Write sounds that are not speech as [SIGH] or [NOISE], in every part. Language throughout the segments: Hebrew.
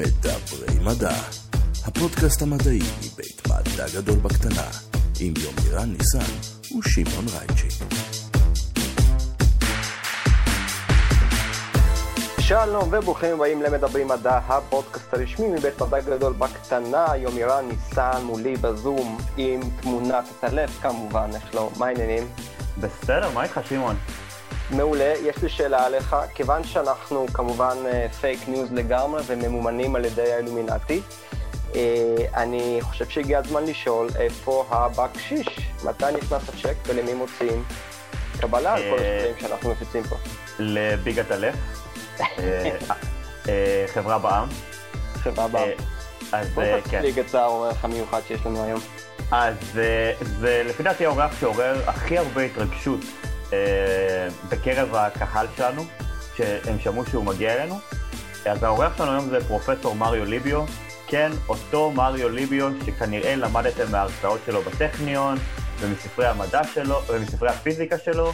מדברי מדע, הפודקאסט המדעי מבית מדע גדול בקטנה, עם יומירן ניסן ושמעון רייצ'י. שלום וברוכים הבאים למדברים מדע, הפודקאסט הרשמי מבית מדע גדול בקטנה, יומירן ניסן מולי בזום עם תמונת הטלף כמובן, איך לא, מה העניינים? בסדר, מה איתך שמעון? מעולה, יש לי שאלה עליך, כיוון שאנחנו כמובן פייק ניוז לגמרי וממומנים על ידי האילומינטי, אה, אני חושב שהגיע הזמן לשאול איפה הבקשיש, מתי נכנס הצ'ק ולמי מוציאים קבלה על כל אה, השקלים שאנחנו מפיצים פה. לביגת [LAUGHS] אה, אה, חברה בע"מ. חברה. אה, אז בוא אה, כן. תציג את האורח המיוחד שיש לנו היום. אז אה, זה לפי דעתי האורח שעורר הכי הרבה התרגשות אה, בקרב הקהל שלנו, שהם שמעו שהוא מגיע אלינו. אז האורח שלנו היום זה פרופסור מריו ליביו. כן, אותו מריו ליביו שכנראה למדתם מההרצאות שלו בטכניון ומספרי המדע שלו ומספרי הפיזיקה שלו.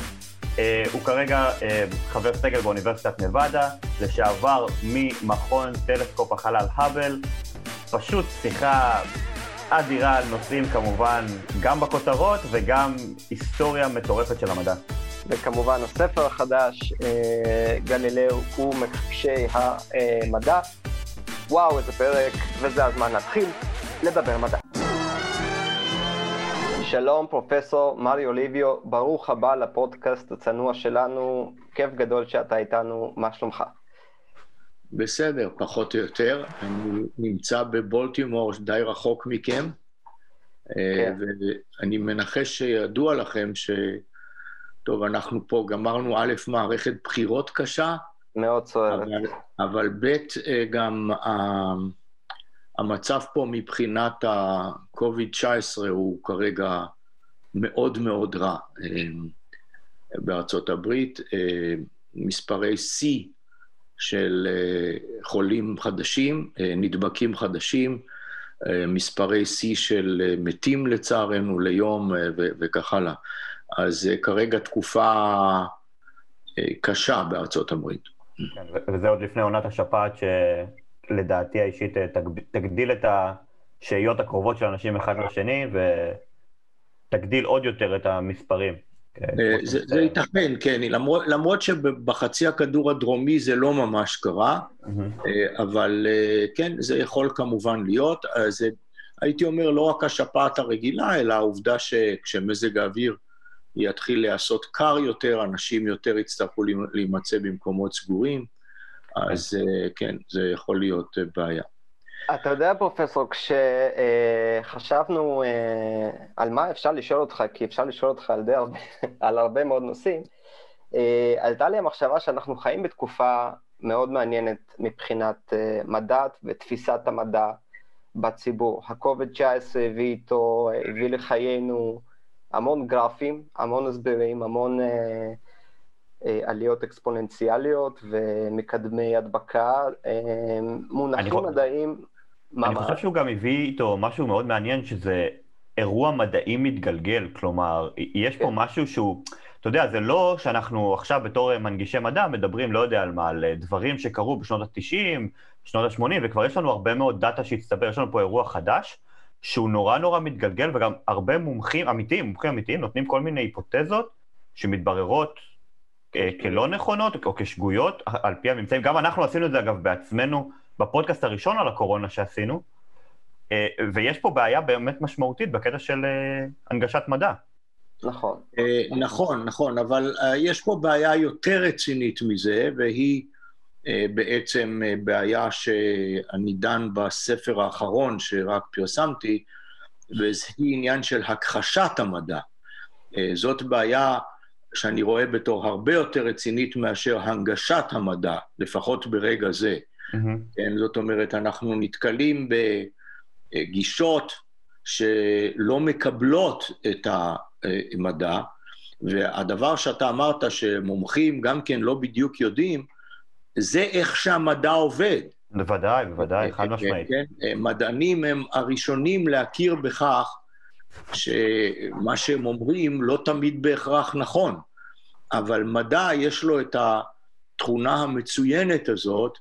אה, הוא כרגע אה, חבר סגל באוניברסיטת נבדה, לשעבר ממכון טלסקופ החלל האבל. פשוט שיחה אדירה על נושאים כמובן גם בכותרות וגם היסטוריה מטורפת של המדע. וכמובן הספר החדש, אה, גלילאו ומכחישי המדע. וואו, איזה פרק, וזה הזמן להתחיל לדבר מדע. שלום, פרופסור מרי אוליביו, ברוך הבא לפודקאסט הצנוע שלנו, כיף גדול שאתה איתנו, מה שלומך? בסדר, פחות או יותר. אני נמצא בבולטימור, די רחוק מכם, כן. ואני מנחש שידוע לכם ש... טוב, אנחנו פה גמרנו א', מערכת בחירות קשה, מאוד סוערת. אבל, אבל ב', אה, גם ה- המצב פה מבחינת ה-COVID-19 הוא כרגע מאוד מאוד רע. אה, בארצות הברית, אה, מספרי שיא של אה, חולים חדשים, אה, נדבקים חדשים, אה, מספרי שיא של אה, מתים לצערנו ליום אה, וכך הלאה. אז אה, כרגע תקופה אה, קשה בארצות הברית. כן, וזה עוד לפני עונת השפעת שלדעתי האישית אה, תגדיל את השהיות הקרובות של אנשים אחד לשני ותגדיל עוד יותר את המספרים. זה. זה ייתכן, כן, למרות, למרות שבחצי הכדור הדרומי זה לא ממש קרה. אה, אבל כן, זה יכול כמובן להיות. אז אה, הייתי אומר, לא רק השפעת הרגילה, אלא העובדה שכשמזג האוויר יתחיל להיעשות קר יותר, אנשים יותר יצטרכו להימ- להימצא במקומות סגורים, אז אה, כן, זה יכול להיות אה, בעיה. אתה יודע, פרופסור, כשחשבנו על מה אפשר לשאול אותך, כי אפשר לשאול אותך על, הרבה, [LAUGHS] על הרבה מאוד נושאים, אה, עלתה לי המחשבה שאנחנו חיים בתקופה מאוד מעניינת מבחינת אה, מדע ותפיסת המדע בציבור. ה-COVID-19 הביא איתו, הביא לחיינו המון גרפים, המון הסברים, המון אה, אה, עליות אקספוננציאליות ומקדמי הדבקה, אה, מונחים חו- מדעיים אני ממש. חושב שהוא גם הביא איתו משהו מאוד מעניין, שזה אירוע מדעי מתגלגל. כלומר, יש פה כן. משהו שהוא, אתה יודע, זה לא שאנחנו עכשיו בתור מנגישי מדע מדברים, לא יודע על מה, על דברים שקרו בשנות ה-90, שנות ה-80, וכבר יש לנו הרבה מאוד דאטה שהצטבר, יש לנו פה אירוע חדש, שהוא נורא נורא מתגלגל, וגם הרבה מומחים אמיתיים, מומחים אמיתיים, נותנים כל מיני היפותזות שמתבררות אה, כלא נכונות או כשגויות על פי הממצאים. גם אנחנו עשינו את זה, אגב, בעצמנו, בפודקאסט הראשון על הקורונה שעשינו, אה, ויש פה בעיה באמת משמעותית בקטע של אה, הנגשת מדע. נכון. נכון, נכון, אבל יש פה בעיה יותר רצינית מזה, והיא בעצם אה, בעיה שאני דן בספר האחרון שרק פרסמתי, והיא עניין של הכחשת המדע. אה, זאת בעיה שאני רואה בתור הרבה יותר רצינית מאשר הנגשת המדע, לפחות ברגע זה. כן, זאת אומרת, אנחנו נתקלים בגישות שלא מקבלות את המדע, והדבר שאתה אמרת שמומחים גם כן לא בדיוק יודעים, זה איך שהמדע עובד. בוודאי, בוודאי, חד משמעית. כן, מדענים הם הראשונים להכיר בכך שמה שהם אומרים לא תמיד בהכרח נכון, אבל מדע יש לו את התכונה המצוינת הזאת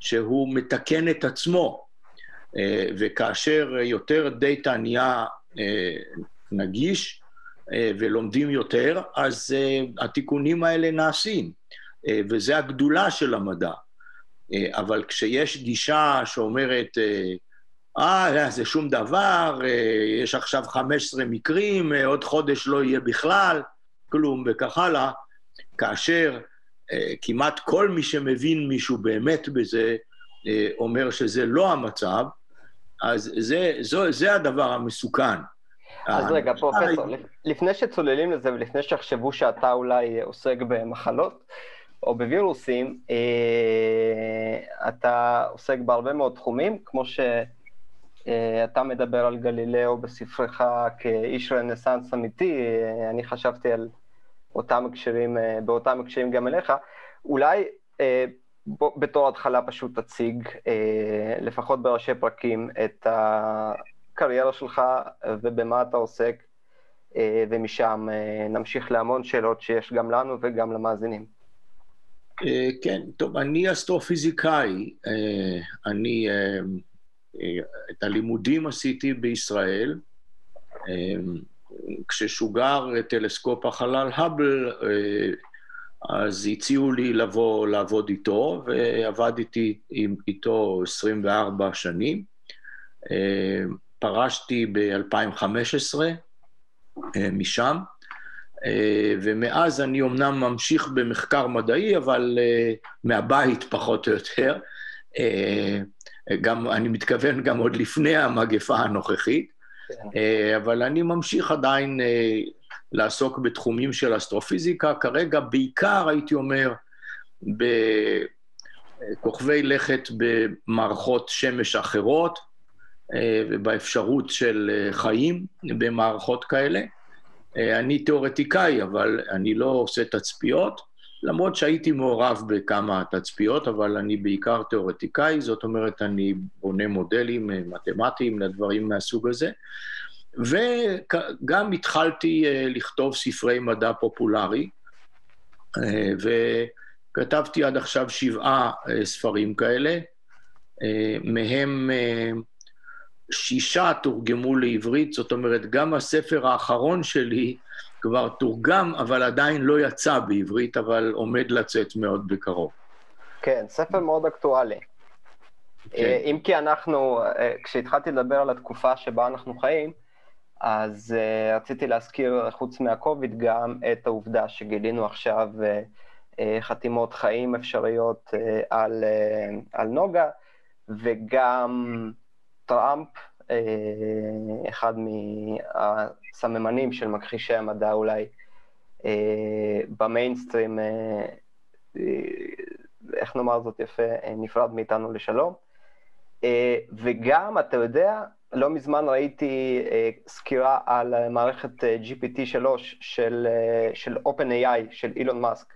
שהוא מתקן את עצמו, אה, וכאשר יותר דאטה נהיה אה, נגיש ולומדים יותר, אז התיקונים האלה נעשים, וזה הגדולה של המדע. אבל כשיש גישה שאומרת, אה, זה שום דבר, יש עכשיו 15 מקרים, עוד חודש לא יהיה בכלל, כלום, וכך הלאה, כאשר אה, כמעט כל מי שמבין מישהו באמת בזה, אה, אומר שזה לא המצב, אז זה, זו, זה הדבר המסוכן. אז רגע, פרופסור, לפני שצוללים לזה ולפני שיחשבו שאתה אולי עוסק במחלות או בווירוסים, אה, אתה עוסק בהרבה מאוד תחומים, כמו שאתה מדבר על גלילאו בספרך כאיש רנסאנס אמיתי, אני חשבתי על אותם הקשרים, אה, באותם הקשרים גם אליך. אולי אה, בוא, בתור התחלה פשוט תציג, אה, לפחות בראשי פרקים, את הקריירה שלך ובמה אתה עוסק, ומשם נמשיך להמון שאלות שיש גם לנו וגם למאזינים. כן, טוב, אני אסטרופיזיקאי. אני את הלימודים עשיתי בישראל. כששוגר טלסקופ החלל האבל, אה, אז הציעו לי לבוא לעבוד איתו, ועבדתי איתו 24 שנים. אה, פרשתי ב-2015 אה, משם, ומאז אני אומנם ממשיך במחקר מדעי, אבל מהבית פחות או יותר. גם, אני מתכוון גם עוד לפני המגפה הנוכחית. כן. אה, אבל אני ממשיך עדיין אה, לעסוק בתחומים של אסטרופיזיקה, כרגע בעיקר, הייתי אומר, בכוכבי לכת במערכות שמש אחרות, אה, ובאפשרות של חיים במערכות כאלה. אני תיאורטיקאי, אבל אני לא עושה תצפיות, למרות שהייתי מעורב בכמה תצפיות, אבל אני בעיקר תיאורטיקאי, זאת אומרת, אני בונה מודלים אה, מתמטיים לדברים מהסוג הזה. וגם התחלתי אה, לכתוב ספרי מדע פופולרי, אה, וכתבתי עד עכשיו שבעה ספרים כאלה, מהם שישה תורגמו לעברית, זאת אומרת, גם הספר האחרון שלי, כבר תורגם, אבל עדיין לא יצא בעברית, אבל עומד לצאת מאוד בקרוב. כן, ספר מאוד אקטואלי. כן. אה, אם כי אנחנו, אה, כשהתחלתי לדבר על התקופה שבה אנחנו חיים, אז uh, רציתי להזכיר, חוץ מהקוביד, גם את העובדה שגילינו עכשיו חתימות חיים אפשריות על, על נוגה, וגם טראמפ אה, אחד מהסממנים של מכחישי המדע אולי אה, במיינסטרים, אה, איך נאמר זאת יפה, נפרד מאיתנו לשלום. וגם, אתה יודע, לא מזמן ראיתי סקירה על מערכת GPT-3 של, של OpenAI, של אילון מאסק.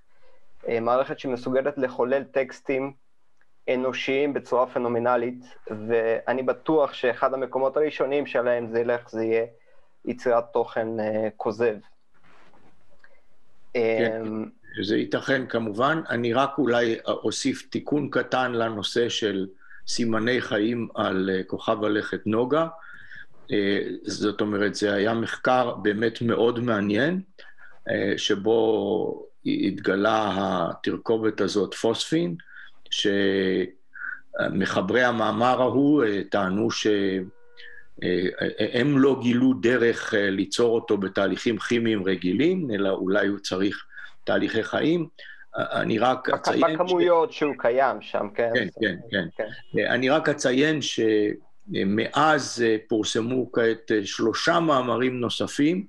מערכת שמסוגלת לחולל טקסטים אנושיים בצורה פנומנלית, ואני בטוח שאחד המקומות הראשונים שלהם זה ילך, זה יהיה יצירת תוכן uh, כוזב. כן, um, זה ייתכן כמובן. אני רק אולי אוסיף תיקון קטן לנושא של סימני חיים על uh, כוכב הלכת נוגה. זאת אומרת, זה היה מחקר באמת מאוד מעניין, שבו התגלה התרכובת הזאת, פוספין, שמחברי המאמר ההוא אה, טענו שהם אה, לא גילו דרך אה, ליצור אותו בתהליכים כימיים רגילים, אלא אולי הוא צריך תהליכי חיים. אני רק אציין... בכמויות ש... שהוא קיים שם, כן? כן, כן, כן. כן. אני רק אציין שמאז פורסמו כעת שלושה מאמרים נוספים,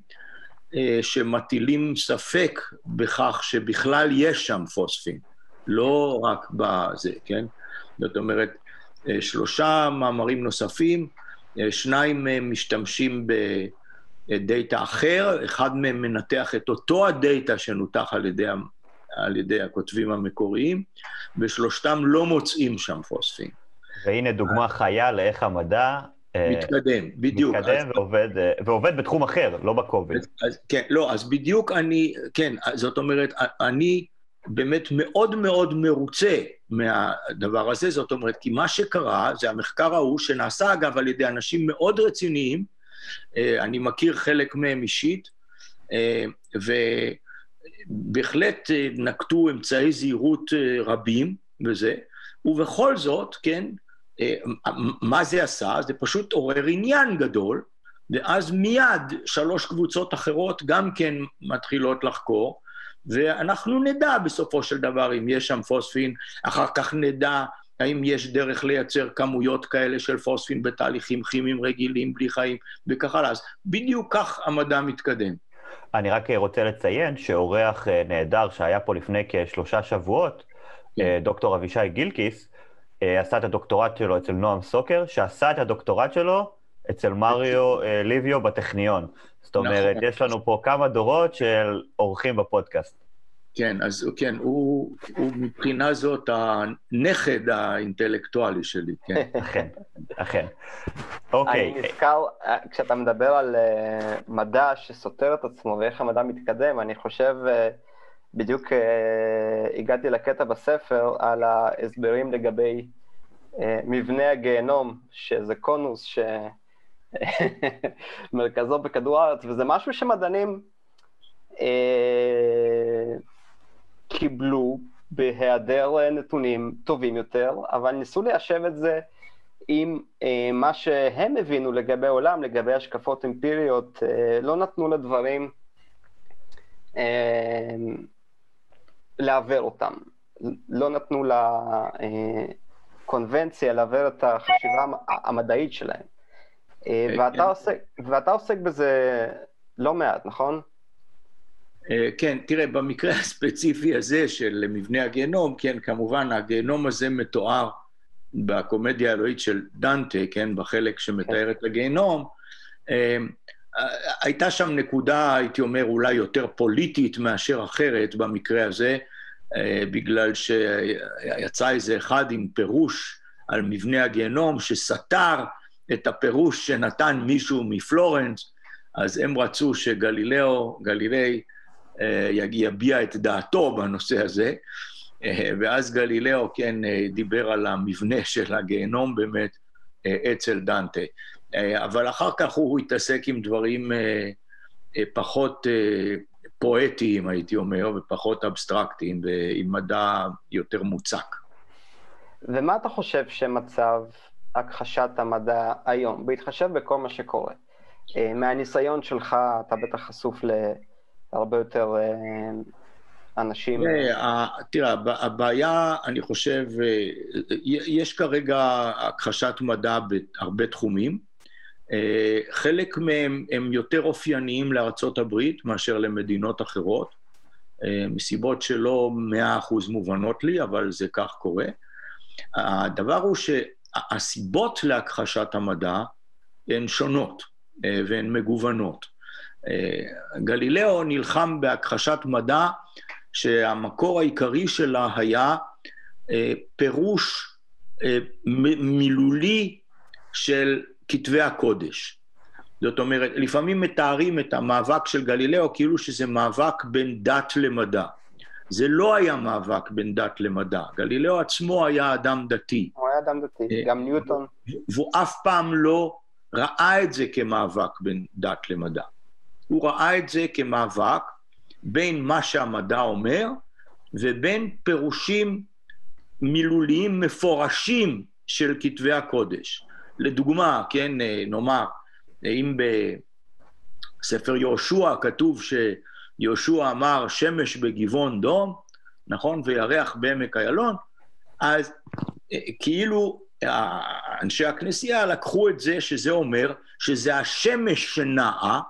שמטילים ספק בכך שבכלל יש שם פוספין. לא רק בזה, כן? זאת אומרת, אה, שלושה מאמרים נוספים, אה, שניים מהם משתמשים בדאטה אחר, אחד מהם מנתח את אותו הדאטה שנותח על ידי, על ידי הכותבים המקוריים, ושלושתם לא מוצאים שם פוספין. והנה דוגמה חיה לאיך המדע... אה, מתקדם, בדיוק. מתקדם אז... ועובד, ועובד בתחום אחר, לא בקוביד. אז, כן, לא, אז בדיוק אני, כן, זאת אומרת, אני באמת מאוד מאוד מרוצה מהדבר הזה, זאת אומרת, כי מה שקרה זה המחקר ההוא, שנעשה אגב על ידי אנשים מאוד רציניים, אה, אני מכיר חלק מהם אישית, אה, ובהחלט אה, נקטו אמצעי זהירות רבים בזה, ובכל זאת, כן, מה זה עשה? זה פשוט עורר עניין גדול, ואז מיד שלוש קבוצות אחרות גם כן מתחילות לחקור, ואנחנו נדע בסופו של דבר אם יש שם פוספין, אחר כך נדע האם יש דרך לייצר כמויות כאלה של פוספין בתהליכים כימיים רגילים, בלי חיים, וכך הלאה. אז בדיוק כך המדע מתקדם. אני רק רוצה לציין שאורח אה, נהדר שהיה פה לפני כשלושה שבועות, כן. אה, דוקטור אבישי גילקיס, אה, עשה את הדוקטורט שלו אצל נועם סוקר, שעשה את הדוקטורט שלו אצל מריו ליביו בטכניון. זאת אומרת, נכון. יש לנו פה כמה דורות של אורחים בפודקאסט. כן, אז כן, הוא, הוא מבחינה זאת הנכד האינטלקטואלי שלי, כן. [LAUGHS] אכן, אכן. אוקיי. אני נזכר, כשאתה מדבר על uh, מדע שסותר את עצמו ואיך המדע מתקדם, אני חושב, uh, בדיוק uh, הגעתי לקטע בספר על ההסברים לגבי מבנה הגיהנום, שזה קונוס ש... [LAUGHS] מרכזו בכדור הארץ, וזה משהו שמדענים אה, קיבלו בהיעדר נתונים טובים יותר, אבל ניסו ליישב את זה עם אה, מה שהם הבינו לגבי עולם, לגבי השקפות אמפיריות, אה, לא נתנו לדברים אה, לעוור אותם, לא נתנו לקונבנציה לעוור את החשיבה המדעית שלהם. אה, אה, ואתה, כן. עוסק, ואתה עוסק בזה לא מעט, נכון? אה, כן, תראה, במקרה [LAUGHS] הספציפי הזה של מבנה הגיהנום, כן, כמובן, הגיהנום הזה מתואר בקומדיה האלוהית של דנטה, כן, בחלק שמתאר את הגיהנום. הייתה שם נקודה, הייתי אומר, אולי יותר פוליטית מאשר אחרת במקרה הזה, בגלל שיצא איזה אחד עם פירוש על מבנה הגיהנום שסתר את הפירוש שנתן מישהו מפלורנס, אז הם רצו שגלילאו, גלילי, אה, יביע את דעתו בנושא הזה, אה, ואז גלילאו, כן, אה, דיבר על המבנה של הגיהנום באמת אצל דנטה. אבל אחר כך הוא התעסק עם דברים פחות פואטיים, הייתי אומר, ופחות אבסטרקטיים, ועם מדע יותר מוצק. ומה אתה חושב שמצב הכחשת המדע היום, בהתחשב בכל מה שקורה. אה, מהניסיון שלך, אתה בטח חשוף להרבה יותר אה, אנשים. אה, תראה, הבעיה, אני חושב, יש כרגע הכחשת מדע בהרבה תחומים. חלק מהם הם יותר אופייניים לארצות הברית מאשר למדינות אחרות, מסיבות שלא מאה אחוז מובנות לי, אבל זה כך קורה. הדבר הוא ש... הסיבות להכחשת המדע הן שונות אה, והן מגוונות. אה, גלילאו נלחם בהכחשת מדע שהמקור העיקרי שלה היה אה, פירוש מילולי של כתבי הקודש. זאת אומרת, לפעמים מתארים את המאבק של גלילאו כאילו שזה מאבק בין דת למדע. זה לא היה מאבק בין דת למדע. גלילאו עצמו היה אדם דתי. הוא היה אדם דתי, אה, גם ניוטון. והוא אף פעם לא ראה את זה כמאבק בין דת למדע. הוא ראה את זה כמאבק בין מה שהמדע אומר ובין פירושים מילוליים מפורשים של כתבי הקודש. לדוגמה, כן, אה, נאמר, אם בספר יהושע כתוב ש... יהושע אמר שמש בגבעון דום, נכון? וירח בעמק איילון, אז אה, כאילו אנשי הכנסייה לקחו את זה שזה אומר שזה השמש שנעה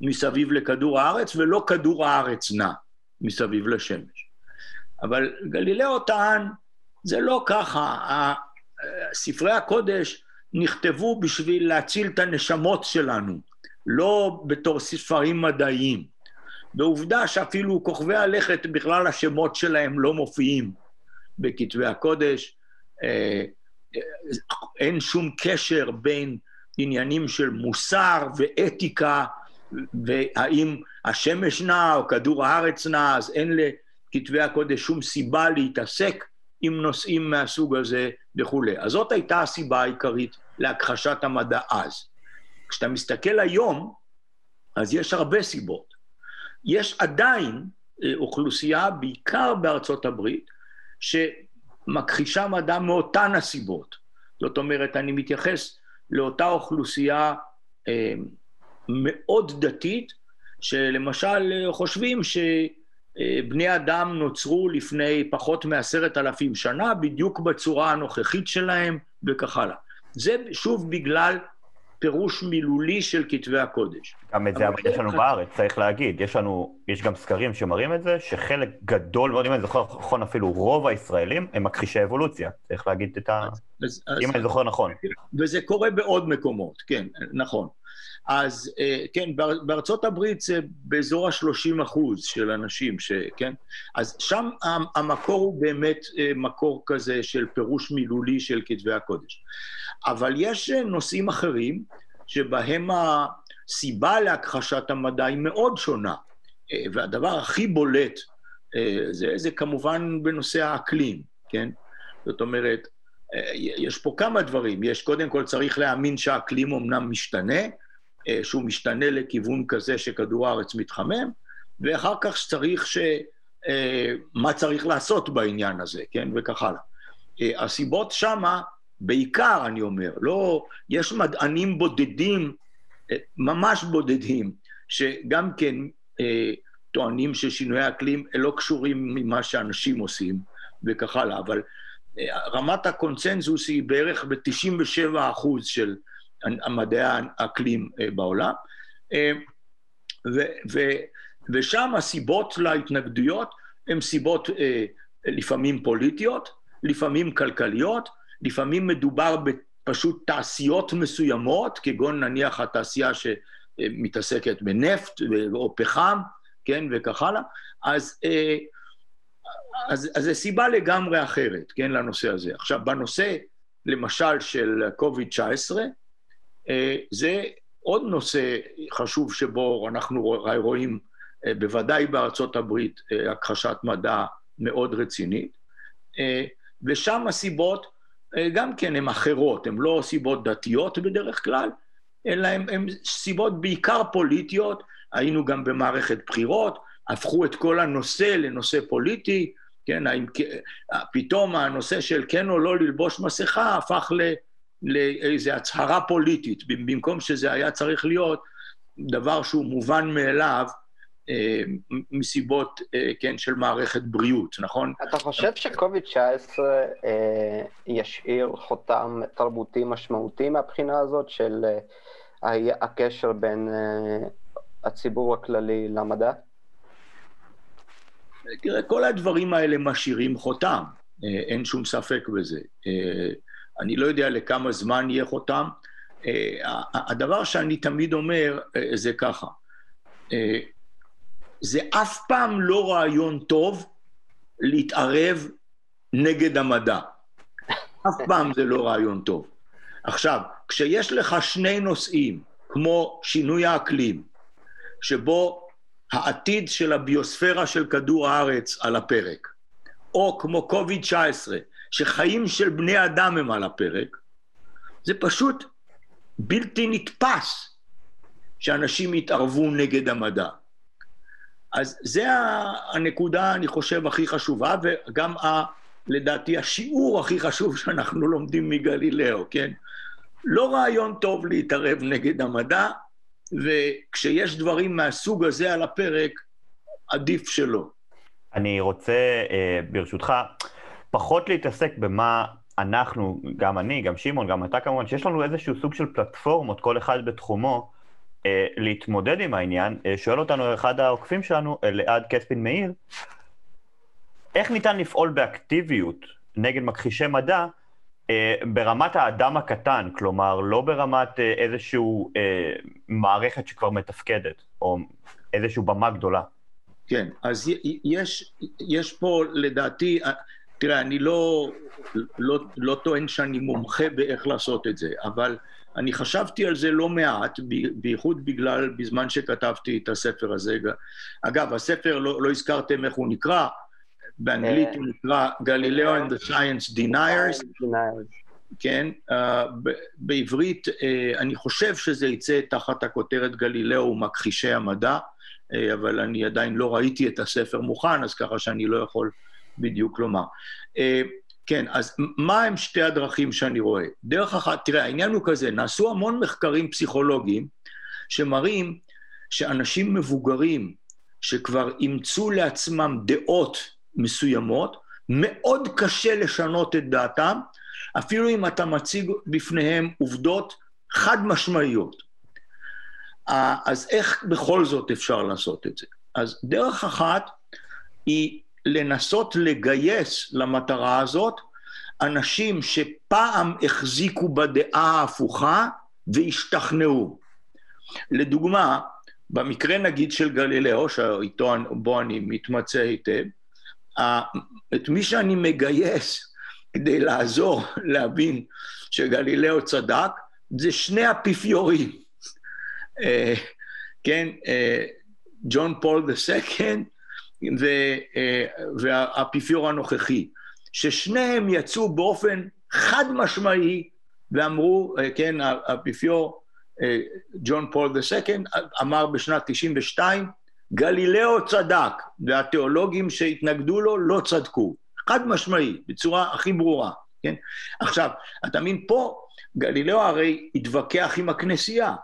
מסביב לכדור הארץ ולא כדור הארץ נע מסביב לשמש. אבל גלילאו טען, זה לא ככה, ספרי הקודש נכתבו בשביל להציל את הנשמות שלנו, לא בתור ספרים מדעיים. ועובדה שאפילו כוכבי הלכת, בכלל השמות שלהם לא מופיעים בכתבי הקודש. אה, אה, אין שום קשר בין עניינים של מוסר ואתיקה, והאם השמש נע או כדור הארץ נע, אז אין כתבי הקודש שום סיבה להתעסק עם נושאים מהסוג הזה וכולי. אז זאת הייתה הסיבה העיקרית להכחשת המדע אז. כשאתה מסתכל היום, אז יש הרבה סיבות. יש עדיין אה, אוכלוסייה, בעיקר בארצות הברית, שמכחישה מדע מאותן הסיבות. זאת אומרת, אני מתייחס לאותה אוכלוסייה אה, מאוד דתית, שלמשל חושבים שבני אדם נוצרו לפני פחות מעשרת אלפים שנה, בדיוק בצורה הנוכחית שלהם וכך הלאה. זה שוב בגלל פירוש מילולי של כתבי הקודש. גם את זה אבל יש לנו בארץ, צריך להגיד. יש לנו, יש גם סקרים שמראים את זה, שחלק גדול מאוד, אם אני זוכר נכון, אפילו רוב הישראלים הם מכחישי אבולוציה. צריך להגיד את ה... אם אני זוכר נכון. וזה קורה בעוד מקומות, כן, נכון. אז אה, כן, בארצות הברית זה באזור ה-30 אחוז של אנשים, ש, כן? אז שם המקור הוא באמת אה, מקור כזה של פירוש מילולי של כתבי הקודש. אבל יש אה, נושאים אחרים שבהם הסיבה להכחשת המדע היא מאוד שונה, והדבר הכי בולט זה, זה כמובן בנושא האקלים, כן? זאת אומרת, יש פה כמה דברים. יש, קודם כל צריך להאמין שהאקלים אמנם משתנה, שהוא משתנה לכיוון כזה שכדור הארץ מתחמם, ואחר כך שצריך ש... אה, מה צריך לעשות בעניין הזה, כן, וכך הלאה. אה, הסיבות שמה, בעיקר, אני אומר, לא... יש מדענים בודדים, ממש בודדים, שגם כן טוענים ששינויי האקלים לא קשורים ממה שאנשים עושים, וכך הלאה, אבל רמת הקונצנזוס היא בערך ב-97 אחוז של מדעי האקלים אה, בעולם. אה, ו, ו, ושם הסיבות להתנגדויות הן סיבות אה, לפעמים פוליטיות, לפעמים כלכליות, לפעמים מדובר בפשוט תעשיות מסוימות, כגון נניח התעשייה שמתעסקת בנפט או פחם, כן, וכך הלאה, אז, אז, אז זו סיבה לגמרי אחרת, כן, לנושא הזה. עכשיו, בנושא, למשל, של קוביד-19, אה, זה עוד נושא חשוב שבו אנחנו רואים, אה, בוודאי בארצות הברית, אה, הכחשת מדע מאוד רצינית, ושם הסיבות גם כן הן אחרות, הן לא סיבות דתיות בדרך כלל, אלא הן סיבות בעיקר פוליטיות, היינו גם במערכת בחירות, הפכו את כל הנושא לנושא פוליטי, כן, פתאום הנושא של כן או לא ללבוש מסכה הפך ל... לאיזו הצהרה פוליטית, במקום שזה היה צריך להיות דבר שהוא מובן מאליו אה, מסיבות, אה, כן, של מערכת בריאות, נכון? אתה חושב שקוביד-19 אה, ישאיר חותם תרבותי משמעותי מהבחינה הזאת של אה, הקשר בין אה, הציבור הכללי למדע? תראה, כל הדברים האלה משאירים חותם, אה, אין שום ספק בזה. אני לא יודע לכמה זמן יהיה חותם. אה, הדבר שאני תמיד אומר אה, זה ככה, אה, זה אף פעם לא רעיון טוב להתערב נגד המדע. אף פעם זה לא רעיון טוב. עכשיו, כשיש לך שני נושאים, כמו שינוי האקלים, שבו העתיד של הביוספירה של כדור הארץ על הפרק, או כמו קוביד-19, שחיים של בני אדם הם על הפרק, זה פשוט בלתי נתפס שאנשים יתערבו נגד המדע. אז זה הנקודה, אני חושב, הכי חשובה, וגם, ה, לדעתי, השיעור הכי חשוב שאנחנו לומדים מגלילאו, כן? לא רעיון טוב להתערב נגד המדע, וכשיש דברים מהסוג הזה על הפרק, עדיף שלא. אני רוצה, אה, ברשותך, פחות להתעסק במה אנחנו, גם אני, גם שמעון, גם אתה כמובן, שיש לנו איזשהו סוג של פלטפורמות, כל אחד בתחומו, אה, להתמודד עם העניין. אה, שואל אותנו אחד העוקפים שלנו, אלעד קספין מאיר, איך ניתן לפעול באקטיביות נגד מכחישי מדע אה, ברמת האדם הקטן, כלומר, לא ברמת אה, איזושהי אה, מערכת שכבר מתפקדת, או איזושהי במה גדולה. כן, אז יש, יש פה לדעתי, תראה, אני לא, לא, לא טוען שאני מומחה באיך לעשות את זה, אבל אני חשבתי על זה לא מעט, בייחוד בגלל, בזמן שכתבתי את הספר הזה. אגב, הספר, לא, לא הזכרתם איך הוא נקרא, באנגלית הוא נקרא גלילאו and the Science Deniers, כן, uh, בעברית uh, אני חושב שזה יצא תחת הכותרת גלילאו ומכחישי המדע, uh, אבל אני עדיין לא ראיתי את הספר מוכן, אז ככה שאני לא יכול בדיוק לומר. Uh, כן, אז מה הם שתי הדרכים שאני רואה? דרך אחת, תראה, העניין הוא כזה, נעשו המון מחקרים פסיכולוגיים שמראים שאנשים מבוגרים שכבר אימצו לעצמם דעות מסוימות, מאוד קשה לשנות את דעתם, אפילו אם אתה מציג בפניהם עובדות חד משמעיות. אז איך בכל זאת אפשר לעשות את זה? אז דרך אחת היא לנסות לגייס למטרה הזאת אנשים שפעם החזיקו בדעה ההפוכה והשתכנעו. לדוגמה, במקרה נגיד של גלילאו, שאיתו, בו אני מתמצא היטב, את מי שאני מגייס כדי לעזור [LAUGHS] להבין שגלילאו צדק, זה שני האפיפיורים. אה, כן, אה, John Paul the Second והאפיפיור הנוכחי, ששניהם יצאו באופן חד משמעי ואמרו, אה, כן, האפיפיור John Paul the Second אמר בשנת 92, גלילאו צדק, והתיאולוגים שהתנגדו לו לא צדקו. חד משמעי, בצורה הכי ברורה, כן? עכשיו, אתה מבין, פה גלילאו הרי התווכח עם הכנסייה.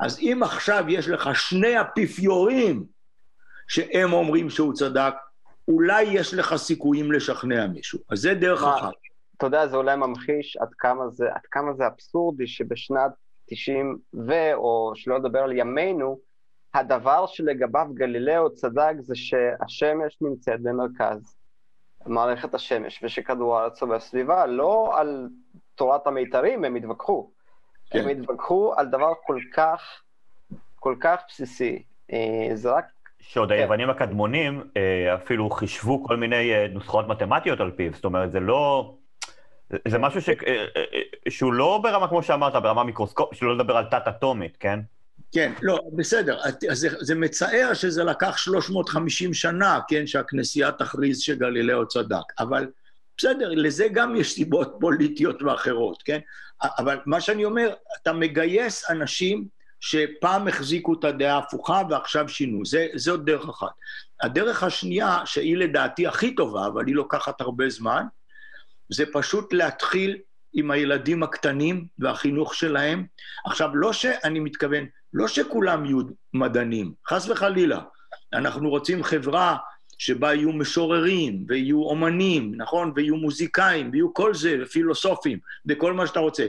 אז אם עכשיו יש לך שני אפיפיורים שהם אומרים שהוא צדק, אולי יש לך סיכויים לשכנע מישהו. אז זה דרך אחת. אתה יודע, זה אולי ממחיש עד כמה זה, עד כמה זה אבסורדי שבשנת 90 ו, או שלא לדבר על ימינו, הדבר שלגביו גלילאו צדק זה שהשמש נמצאת במרכז מערכת השמש ושכדור הארץ סובב סביבה, לא על תורת המיתרים הם התווכחו. כן. הם התווכחו על דבר כל כך, כל כך בסיסי. אה, זה רק... שעוד כן. היוונים הקדמונים אה, אפילו חישבו כל מיני אה, נוסחאות מתמטיות על פיו, זאת אומרת, זה לא... זה משהו ש... שהוא לא ברמה, כמו שאמרת, ברמה מיקרוסקופ, שלא לדבר על תת-אטומית, כן? כן, לא, בסדר. זה, זה מצער שזה לקח 350 שנה, כן, שהכנסייה תכריז שגלילאו צדק. אבל בסדר, לזה גם יש סיבות פוליטיות ואחרות, כן? אבל מה שאני אומר, אתה מגייס אנשים שפעם החזיקו את הדעה ההפוכה ועכשיו שינו. זה, זאת דרך אחת. הדרך השנייה, שהיא לדעתי הכי טובה, אבל היא לוקחת הרבה זמן, זה פשוט להתחיל עם הילדים הקטנים והחינוך שלהם. עכשיו, לא שאני מתכוון, לא שכולם יהיו מדענים, חס וחלילה. אנחנו רוצים חברה שבה יהיו משוררים, ויהיו אומנים, נכון? ויהיו מוזיקאים, ויהיו כל זה, ופילוסופים, וכל מה שאתה רוצה.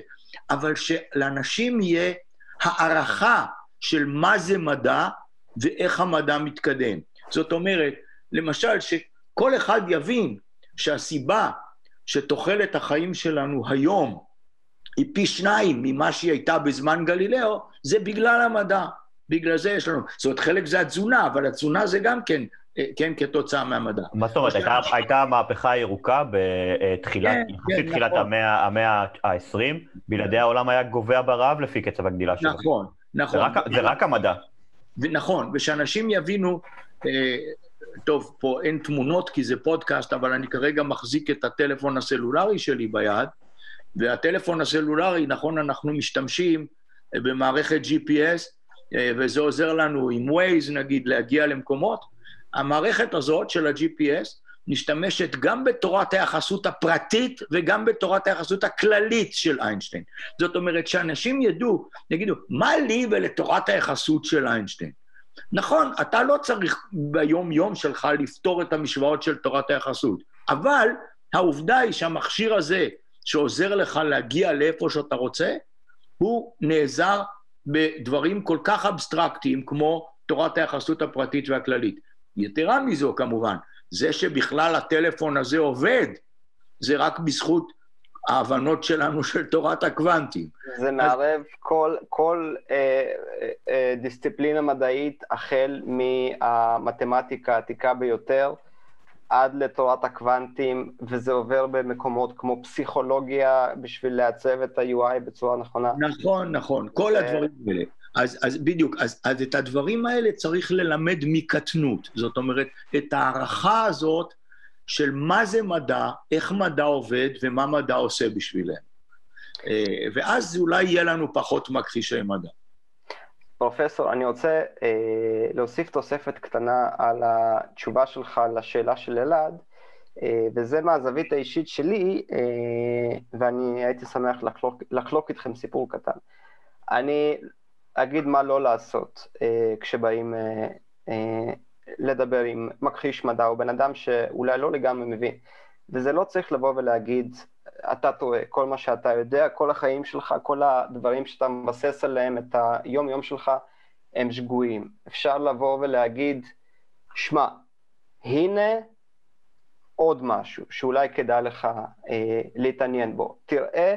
אבל שלאנשים יהיה הערכה של מה זה מדע ואיך המדע מתקדם. זאת אומרת, למשל, שכל אחד יבין שהסיבה שתוחלת החיים שלנו היום היא פי שניים ממה שהיא הייתה בזמן גלילאו, זה בגלל המדע. בגלל זה יש לנו, זאת אומרת, חלק זה התזונה, אבל התזונה זה גם כן, כן, כתוצאה מהמדע. מה זאת אומרת, הייתה, הייתה המהפכה הירוקה בתחילת, כן, יחסית כן, תחילת נכון. המאה, המאה ה-20, בלעדי העולם היה גובע ברעב לפי קצב הגדילה שלו. נכון, נכון. זה רק, זה רק המדע. נכון, ושאנשים יבינו, אה, טוב, פה אין תמונות כי זה פודקאסט, אבל אני כרגע מחזיק את הטלפון הסלולרי שלי ביד, והטלפון הסלולרי, נכון, אנחנו משתמשים אה, במערכת GPS, אה, וזה עוזר לנו עם Waze, נגיד, להגיע למקומות. המערכת הזאת של ה-GPS משתמשת גם בתורת היחסות הפרטית וגם בתורת היחסות הכללית של איינשטיין. זאת אומרת, שאנשים ידעו, יגידו, מה לי ולתורת היחסות של איינשטיין? נכון, אתה לא צריך ביום-יום שלך לפתור את המשוואות של תורת היחסות, אבל העובדה היא שהמכשיר הזה, שעוזר לך להגיע לאיפה שאתה רוצה, הוא נעזר בדברים כל כך אבסטרקטיים כמו תורת היחסות הפרטית והכללית. יתרה מזו, כמובן, זה שבכלל הטלפון הזה עובד, זה רק בזכות ההבנות שלנו של תורת הקוונטים. זה מערב אז... כל, כל אה, אה, דיסציפלינה מדעית, החל מהמתמטיקה העתיקה ביותר, עד לתורת הקוונטים, וזה עובר במקומות כמו פסיכולוגיה בשביל לעצב את ה-UI בצורה נכונה. נכון, נכון, כל הדברים האלה. אז, אז בדיוק, אז, אז את הדברים האלה צריך ללמד מקטנות. זאת אומרת, את ההערכה הזאת של מה זה מדע, איך מדע עובד ומה מדע עושה בשבילם. אה, ואז אולי יהיה לנו פחות מכחישי מדע. פרופסור, אני רוצה אה, להוסיף תוספת קטנה על התשובה שלך לשאלה של אלעד, אה, וזה מהזווית האישית שלי, אה, ואני הייתי שמח לחלוק, לחלוק איתכם סיפור קטן. אני אגיד מה לא לעשות אה, כשבאים אה, אה, לדבר עם מכחיש מדע או בן אדם שאולי לא לגמרי מבין. וזה לא צריך לבוא ולהגיד, אתה טועה, כל מה שאתה יודע, כל החיים שלך, כל הדברים שאתה מבסס עליהם את היום-יום שלך, הם שגויים. אפשר לבוא ולהגיד, שמע, הנה עוד משהו שאולי כדאי לך אה, להתעניין בו. תראה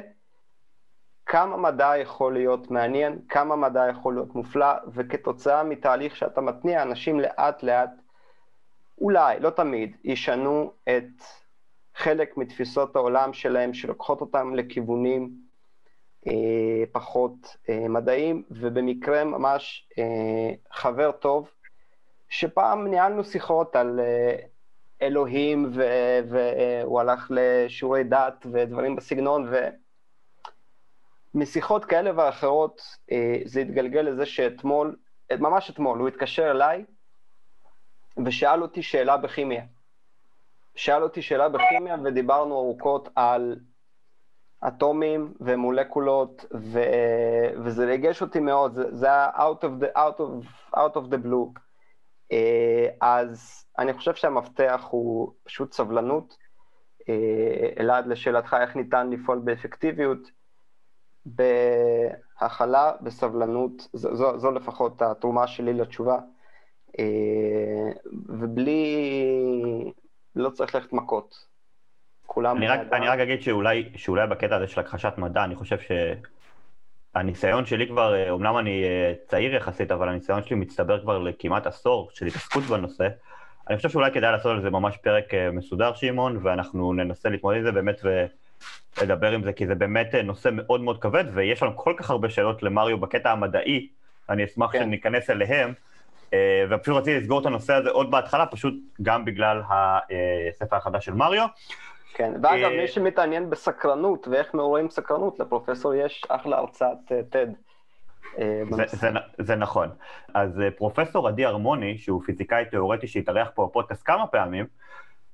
כמה מדע יכול להיות מעניין, כמה מדע יכול להיות מופלא, וכתוצאה מתהליך שאתה מתניע, אנשים לאט לאט, אולי, לא תמיד, ישנו את חלק מתפיסות העולם שלהם, שלוקחות אותם לכיוונים אה, פחות אה, מדעיים, ובמקרה ממש אה, חבר טוב, שפעם ניהלנו שיחות על אה, אלוהים, והוא הלך לשיעורי דת ודברים בסגנון, ו... משיחות כאלה ואחרות אה, זה התגלגל לזה שאתמול, ממש אתמול, הוא התקשר אליי ושאל אותי שאלה בכימיה. שאל אותי שאלה בכימיה ודיברנו ארוכות על אטומים ומולקולות, ו... וזה ריגש אותי מאוד, זה, זה היה out of the, out of, out of the blue. אה, אז אני חושב שהמפתח הוא פשוט סבלנות. אה, אלעד, לשאלתך איך ניתן לפעול באפקטיביות, בהכלה, בסבלנות, זו, זו, זו לפחות התרומה שלי לתשובה, אה, ובלי, לא צריך ללכת מכות. כולם... אני רק, אני רק אגיד שאולי, שאולי בקטע הזה של הכחשת מדע, אני חושב שהניסיון שלי כבר, אומנם אני אה, צעיר יחסית, אבל הניסיון שלי מצטבר כבר לכמעט עשור של התעסקות בנושא. אני חושב שאולי כדאי לעשות על זה ממש פרק אה, מסודר, שמעון, ואנחנו ננסה להתמודד עם זה באמת ו... לדבר עם זה, כי זה באמת אה, נושא מאוד מאוד כבד, ויש לנו כל כך הרבה שאלות למריו בקטע המדעי, אני אשמח כן. שניכנס אליהם, אה, ופשוט רציתי לסגור את הנושא הזה עוד בהתחלה, פשוט גם בגלל הספר החדש של מריו. כן, ואגב, מי שמתעניין בסקרנות ואיך מעוררים סקרנות, לפרופסור יש אחלה הרצאת TED. אה, זה, זה, זה נכון. אז פרופסור עדי הרמוני, שהוא פיזיקאי תיאורטי שהתארח פה בפודקאסט כמה פעמים,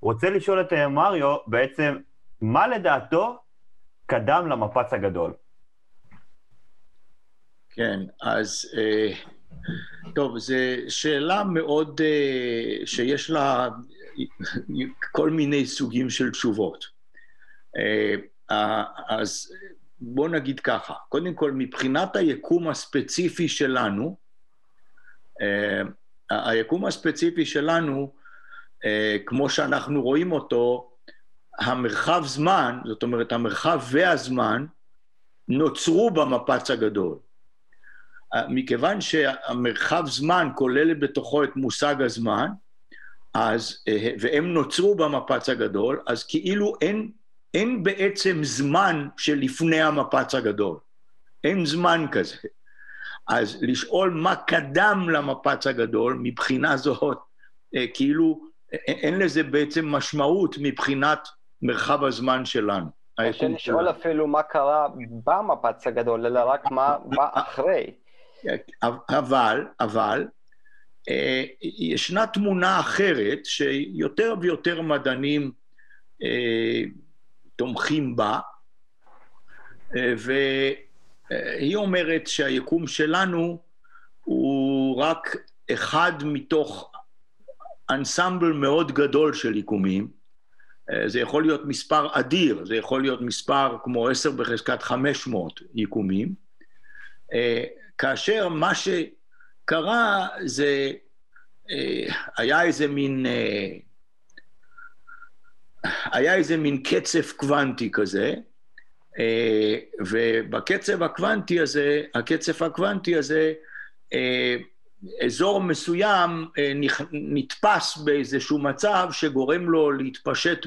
רוצה לשאול את מריו בעצם מה לדעתו קדם למפץ הגדול? כן, אז אה, טוב, זו שאלה מאוד, אה, שיש לה כל מיני סוגים של תשובות. אה, אז בואו נגיד ככה, קודם כל, מבחינת היקום הספציפי שלנו, היקום הספציפי שלנו, כמו שאנחנו רואים אותו, המרחב זמן, זאת אומרת המרחב והזמן, נוצרו במפץ הגדול. אה, מכיוון שהמרחב זמן כולל בתוכו את מושג הזמן, אז, אה, והם נוצרו במפץ הגדול, אז כאילו אין, אין בעצם זמן שלפני המפץ הגדול. אין זמן כזה. אז לשאול מה קדם למפץ הגדול, מבחינה זאת, אה, כאילו אין לזה בעצם משמעות מבחינת מרחב הזמן שלנו. קשה לשאול אפילו מה קרה במפץ הגדול, אלא רק מה בא אחרי. אבל, אבל, אה, ישנה תמונה אחרת שיותר ויותר מדענים אה, תומכים בה, אה, והיא אומרת שהיקום שלנו הוא רק אחד מתוך אנסמבל מאוד גדול של יקומים, זה יכול להיות מספר אדיר, זה יכול להיות מספר כמו עשר בחזקת חמש מאות יקומים, אה, כאשר מה שקרה זה, אה, היה איזה מין, היה איזה מין קצב קוונטי כזה, ובקצב הקוונטי הזה, הקצב הקוונטי הזה, אזור מסוים אה, נתפס באיזשהו מצב שגורם לו להתפשט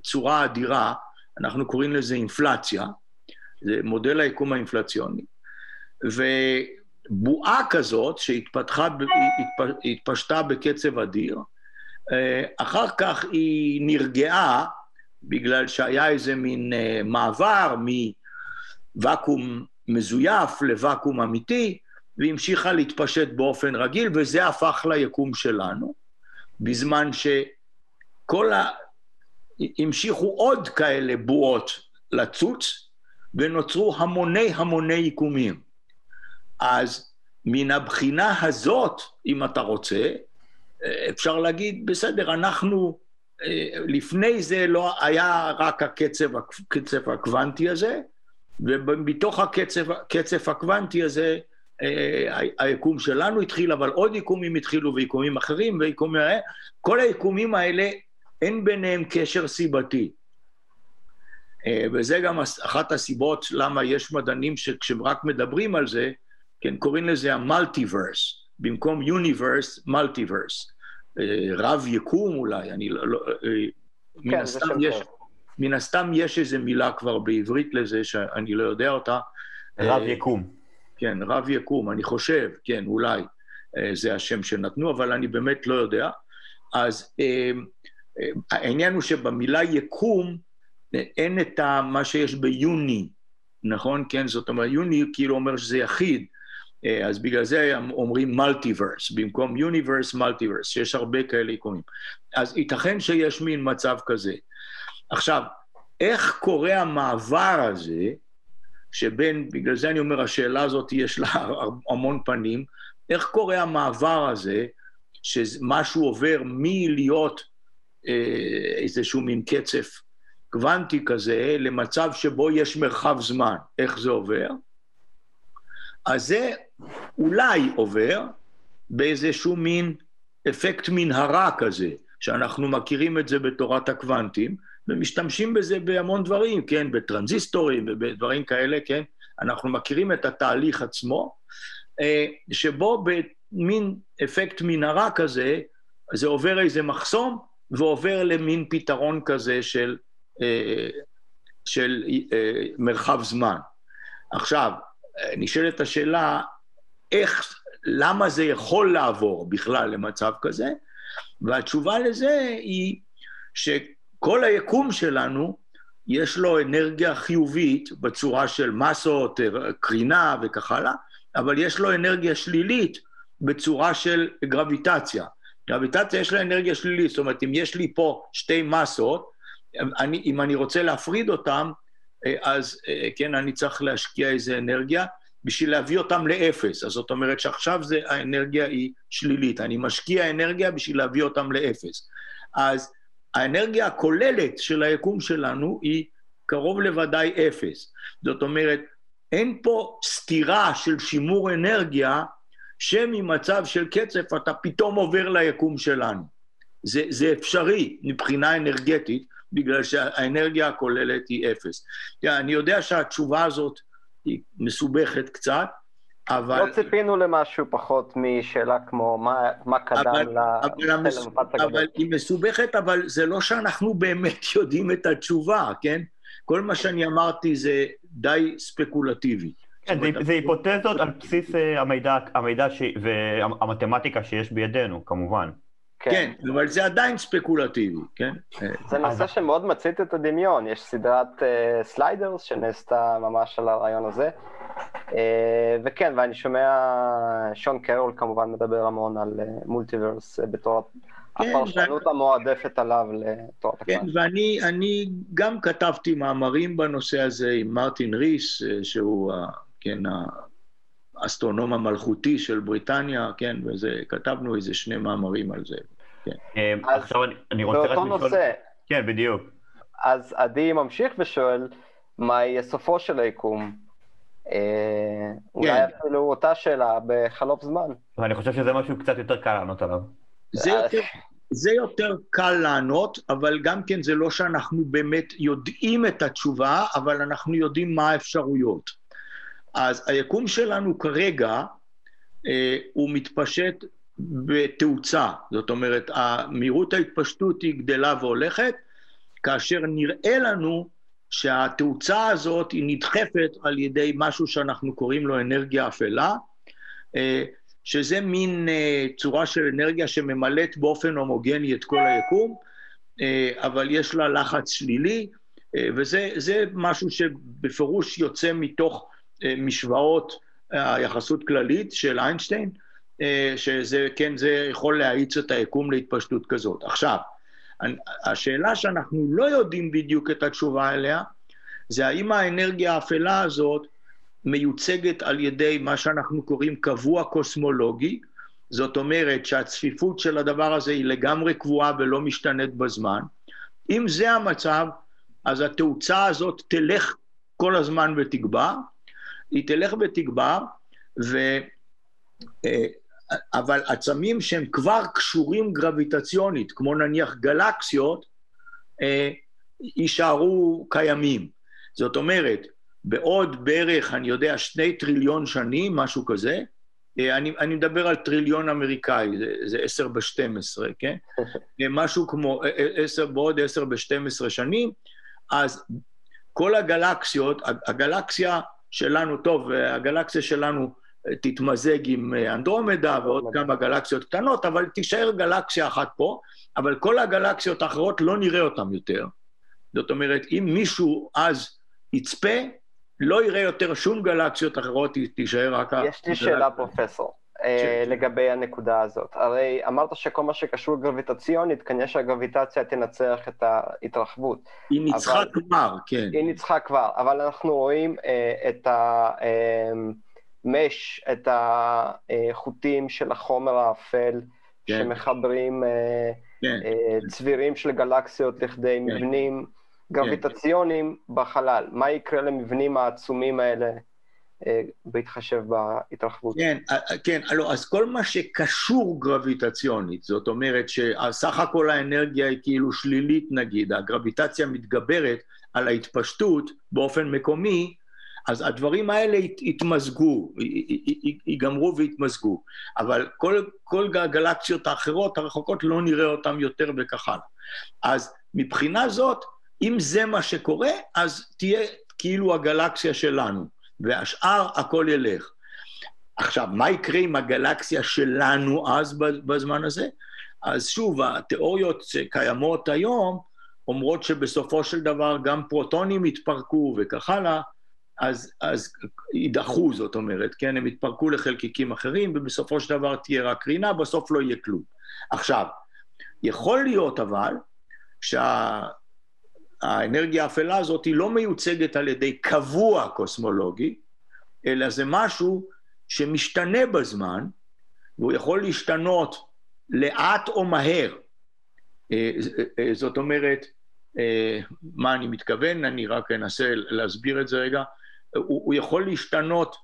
בצורה אדירה, אנחנו קוראים לזה אינפלציה, זה מודל היקום האינפלציוני. ובועה כזאת שהתפתחה, התפשטה בקצב אדיר, אה, אחר כך היא נרגעה, בגלל שהיה איזה מין אה, מעבר מוואקום מזויף לוואקום אמיתי, והמשיכה להתפשט באופן רגיל, וזה הפך ליקום שלנו, בזמן שכל ה... המשיכו עוד כאלה בועות לצוץ, ונוצרו המוני המוני יקומים. אז מן הבחינה הזאת, אם אתה רוצה, אפשר להגיד, בסדר, אנחנו, לפני זה לא היה רק הקצב, הקצב הקוונטי הזה, ומתוך הקצב, הקצב הקוונטי הזה, היקום שלנו התחיל, אבל עוד יקומים התחילו ויקומים אחרים, ויקומים... כל היקומים האלה, אין ביניהם קשר סיבתי. וזה גם אחת הסיבות למה יש מדענים שכשהם רק מדברים על זה, כן, קוראים לזה המולטיברס, במקום יוניברס, מולטיברס. רב יקום אולי, אני לא... לא מן, כן, הסתם יש, מן הסתם יש איזו מילה כבר בעברית לזה, שאני לא יודע אותה. רב יקום. כן, רב יקום, אני חושב, כן, אולי זה השם שנתנו, אבל אני באמת לא יודע. אז העניין הוא שבמילה יקום אין את מה שיש ביוני, נכון? כן, זאת אומרת, יוני כאילו אומר שזה יחיד, אז בגלל זה אומרים מולטיברס, במקום יוניברס, מולטיברס, שיש הרבה כאלה יקומים. אז ייתכן שיש מין מצב כזה. עכשיו, איך קורה המעבר הזה, שבין, בגלל זה אני אומר, השאלה הזאת יש לה המון פנים, איך קורה המעבר הזה, שמשהו עובר מלהיות אה, איזשהו מין קצף קוונטי כזה, למצב שבו יש מרחב זמן. איך זה עובר? אז זה אולי עובר באיזשהו מין אפקט מנהרה כזה, שאנחנו מכירים את זה בתורת הקוונטים, ומשתמשים בזה בהמון דברים, כן, בטרנזיסטורים ובדברים כאלה, כן, אנחנו מכירים את התהליך עצמו, שבו במין אפקט מנהרה כזה, זה עובר איזה מחסום ועובר למין פתרון כזה של, של מרחב זמן. עכשיו, נשאלת השאלה, איך, למה זה יכול לעבור בכלל למצב כזה? והתשובה לזה היא שכל היקום שלנו, יש לו אנרגיה חיובית בצורה של מסות, קרינה וכך הלאה, אבל יש לו אנרגיה שלילית בצורה של גרביטציה. גרביטציה יש לה אנרגיה שלילית, זאת אומרת, אם יש לי פה שתי מסות, אני, אם אני רוצה להפריד אותן, אז כן, אני צריך להשקיע איזה אנרגיה בשביל להביא אותם לאפס. אז זאת אומרת שעכשיו זה, האנרגיה היא שלילית. אני משקיע אנרגיה בשביל להביא אותם לאפס. אז האנרגיה הכוללת של היקום שלנו היא קרוב לוודאי אפס. זאת אומרת, אין פה סתירה של שימור אנרגיה שממצב של קצף אתה פתאום עובר ליקום שלנו. זה, זה אפשרי מבחינה אנרגטית, בגלל שהאנרגיה הכוללת היא אפס. אני יודע שהתשובה הזאת היא מסובכת קצת, אבל... לא ציפינו למשהו פחות משאלה כמו מה, מה קדם למפץ הגדול. אבל היא מסובכת, אבל זה לא שאנחנו באמת [LAUGHS] יודעים את התשובה, כן? כל מה שאני אמרתי זה די ספקולטיבי. כן, זה, זה היפותזות על בסיס המידע, המידע ש... והמתמטיקה שיש בידינו, כמובן. כן. כן, אבל זה עדיין ספקולטיבי, כן? זה נושא שמאוד מצית את הדמיון, יש סדרת Sliders אה, שנעשתה ממש על הרעיון הזה, וכן, ואני שומע, שון קרול כמובן מדבר המון על מולטיברס uh, uh, בתור כן, הפרשנות ו... המועדפת עליו לתורת כן, הקוואנטים. כן, ואני אני גם כתבתי מאמרים בנושא הזה עם מרטין ריס, שהוא, כן, האסטרונום המלכותי של בריטניה, כן, וזה, כתבנו איזה שני מאמרים על זה. כן. עכשיו אני רוצה רק לשאול... נושא. כן, בדיוק. אז עדי ממשיך ושואל, מה יהיה סופו של היקום? אה, אולי כן. אפילו אותה שאלה בחלוף זמן. ואני חושב שזה משהו קצת יותר קל לענות עליו. זה יותר, זה יותר קל לענות, אבל גם כן זה לא שאנחנו באמת יודעים את התשובה, אבל אנחנו יודעים מה האפשרויות. אז היקום שלנו כרגע, אה, הוא מתפשט בתאוצה, זאת אומרת, מהירות ההתפשטות היא גדלה והולכת, כאשר נראה לנו שהתאוצה הזאת היא נדחפת על ידי משהו שאנחנו קוראים לו אנרגיה אפלה, שזה מין אה, צורה של אנרגיה שממלאת באופן הומוגני את כל היקום, אה, אבל יש לה לחץ שלילי, אה, וזה משהו שבפירוש יוצא מתוך אה, משוואות היחסות כללית של איינשטיין, אה, שזה, כן, זה יכול להאיץ את היקום להתפשטות כזאת. עכשיו, השאלה שאנחנו לא יודעים בדיוק את התשובה אליה, זה האם האנרגיה האפלה הזאת מיוצגת על ידי מה שאנחנו קוראים קבוע קוסמולוגי, זאת אומרת שהצפיפות של הדבר הזה היא לגמרי קבועה ולא משתנית בזמן. אם זה המצב, אז התאוצה הזאת תלך כל הזמן ותגבר, היא תלך ותגבר, ו... אה, אבל עצמים שהם כבר קשורים גרביטציונית, כמו נניח גלקסיות, אה, יישארו קיימים. זאת אומרת, בעוד בערך, אני יודע, שני טריליון שנים, משהו כזה, אה, אני, אני מדבר על טריליון אמריקאי, זה, זה עשר בשתים עשרה, כן? [LAUGHS] אה, משהו כמו עשר, בעוד עשר בשתים עשרה שנים, אז כל הגלקסיות, הגלקסיה שלנו, טוב, הגלקסיה שלנו תתמזג עם אנדרומדה ועוד כמה גלקסיות קטנות, אבל תישאר גלקסיה אחת פה, אבל כל הגלקסיות האחרות לא נראה אותן יותר. זאת אומרת, אם מישהו אז יצפה, לא יראה יותר שום גלקסיות אחרות, תישאר רק... יש לי שאלה, פרופסור. אה, לגבי הנקודה הזאת. הרי אמרת שכל מה שקשור גרביטציונית, כנראה שהגרביטציה תנצח את ההתרחבות. היא ניצחה אבל... כבר, כן. היא ניצחה כבר, אבל אנחנו רואים אה, את אה, את החוטים של החומר האפל, כן. שמחברים אה, כן. אה, צבירים של גלקסיות לכדי כן. מבנים גרביטציוניים כן. בחלל. מה יקרה למבנים העצומים האלה? אה, בהתחשב בהתרחבות. כן, כן, לא, אז כל מה שקשור גרביטציונית, זאת אומרת שסך הכל האנרגיה היא כאילו שלילית נגיד, הגרביטציה מתגברת על ההתפשטות באופן מקומי, אז הדברים האלה יתמזגו, ייגמרו ויתמזגו, אבל כל, כל הגלקסיות האחרות הרחוקות לא נראה אותן יותר וכך הלאה. אז מבחינה זאת, אם זה מה שקורה, אז תהיה כאילו הגלקסיה שלנו. והשאר הכל ילך. עכשיו, מה יקרה עם הגלקסיה שלנו אז בזמן הזה? אז שוב, התיאוריות שקיימות היום אומרות שבסופו של דבר גם פרוטונים יתפרקו וכך הלאה, אז, אז יידחו, זאת אומרת, כן, הם יתפרקו לחלקיקים אחרים, ובסופו של דבר תהיה רק קרינה, בסוף לא יהיה כלום. עכשיו, יכול להיות אבל, שה... האנרגיה האפלה הזאת היא לא מיוצגת על ידי קבוע קוסמולוגי, אלא זה משהו שמשתנה בזמן, והוא יכול להשתנות לאט או מהר. אה, אה, זאת אומרת, אה, מה אני מתכוון? אני רק אנסה להסביר את זה רגע. הוא, הוא יכול להשתנות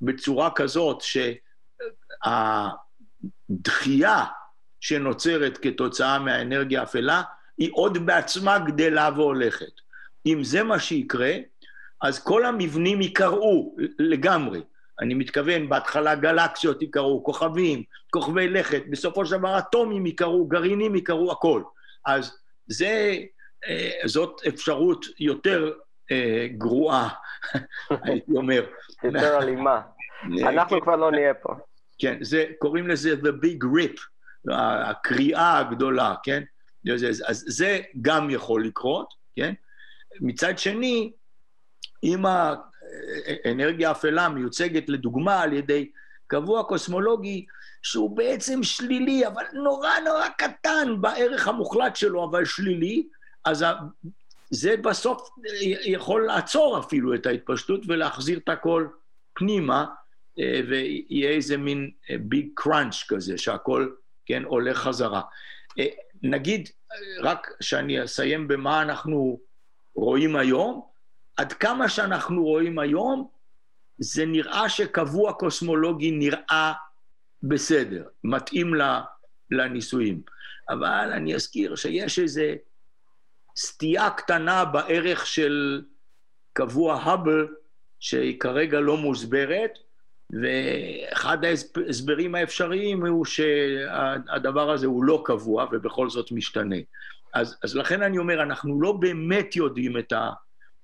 בצורה כזאת שהדחייה שנוצרת כתוצאה מהאנרגיה האפלה היא עוד בעצמה גדלה והולכת. אם זה מה שיקרה, אז כל המבנים ייקראו לגמרי. אני מתכוון, בהתחלה גלקסיות ייקראו, כוכבים, כוכבי לכת, בסופו של דבר אטומים ייקראו, גרעינים ייקראו, הכל. אז זה, אה, זאת אפשרות יותר אה, גרועה, [LAUGHS] הייתי אומר. יותר אלימה. אנחנו כבר לא נהיה פה. כן, זה, קוראים לזה The Big Rip, הקריאה הגדולה, כן? אז זה גם יכול לקרות, כן? מצד שני, אם האנרגיה האפלה מיוצגת לדוגמה על ידי קבוע קוסמולוגי שהוא בעצם שלילי, אבל נורא נורא קטן בערך המוחלט שלו, אבל שלילי, אז זה בסוף יכול לעצור אפילו את ההתפשטות ולהחזיר את הכל פנימה, אה, ויהיה איזה מין ביג אה, קראנץ' כזה, שהכל, כן, הולך חזרה. אה, נגיד, רק שאני אסיים במה אנחנו רואים היום, עד כמה שאנחנו רואים היום, זה נראה שקבוע קוסמולוגי נראה בסדר, מתאים לניסויים. אבל אני אזכיר שיש איזו סטייה קטנה בערך של קבוע האבל, שהיא כרגע לא מוסברת, ואחד ההסברים האפשריים הוא שהדבר הזה הוא לא קבוע ובכל זאת משתנה. אז, אז לכן אני אומר, אנחנו לא באמת יודעים את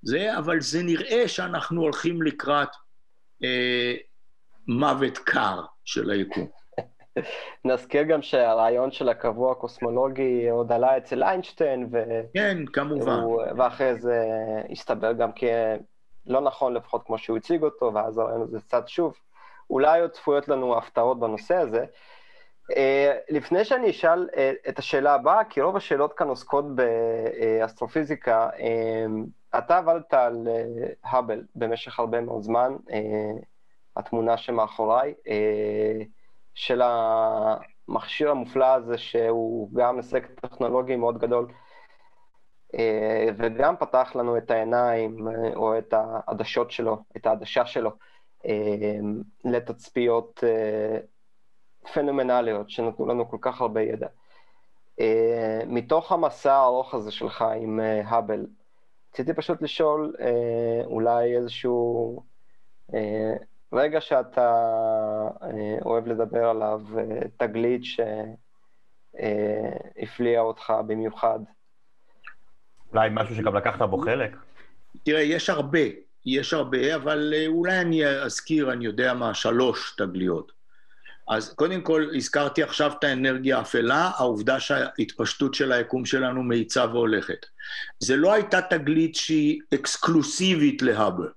זה, אבל זה נראה שאנחנו הולכים לקראת אה, מוות קר של היקום. נזכיר גם שהרעיון של הקבוע הקוסמולוגי עוד עלה אצל איינשטיין, ו... כן, כמובן. הוא, ואחרי זה הסתבר גם כלא נכון, לפחות כמו שהוא הציג אותו, ואז הרעיון הזה צד שוב. אולי עוד צפויות לנו הפתעות בנושא הזה. Uh, לפני שאני אשאל uh, את השאלה הבאה, כי רוב השאלות כאן עוסקות באסטרופיזיקה, uh, אתה עבדת על האבל במשך הרבה מאוד זמן, התמונה שמאחוריי, של המכשיר המופלא הזה, שהוא גם הישג טכנולוגי מאוד גדול, uh, וגם פתח לנו את העיניים, uh, או את העדשות שלו, את העדשה שלו, uh, לתצפיות פנומנליות שנתנו לנו כל כך הרבה ידע. מתוך המסע הארוך הזה שלך עם האבל, רציתי פשוט לשאול אולי איזשהו רגע שאתה uh, אוהב לדבר עליו, uh, תגלית שהפליע uh, אותך במיוחד. אולי משהו שגם לקחת בו חלק? תראה, יש הרבה, יש הרבה, אבל אולי אני אזכיר, אני יודע מה, שלוש תגליות. אז קודם כל, הזכרתי עכשיו את האנרגיה האפלה, העובדה שההתפשטות של היקום שלנו מאיצה והולכת. זה לא הייתה תגלית שהיא אקסקלוסיבית להאבל.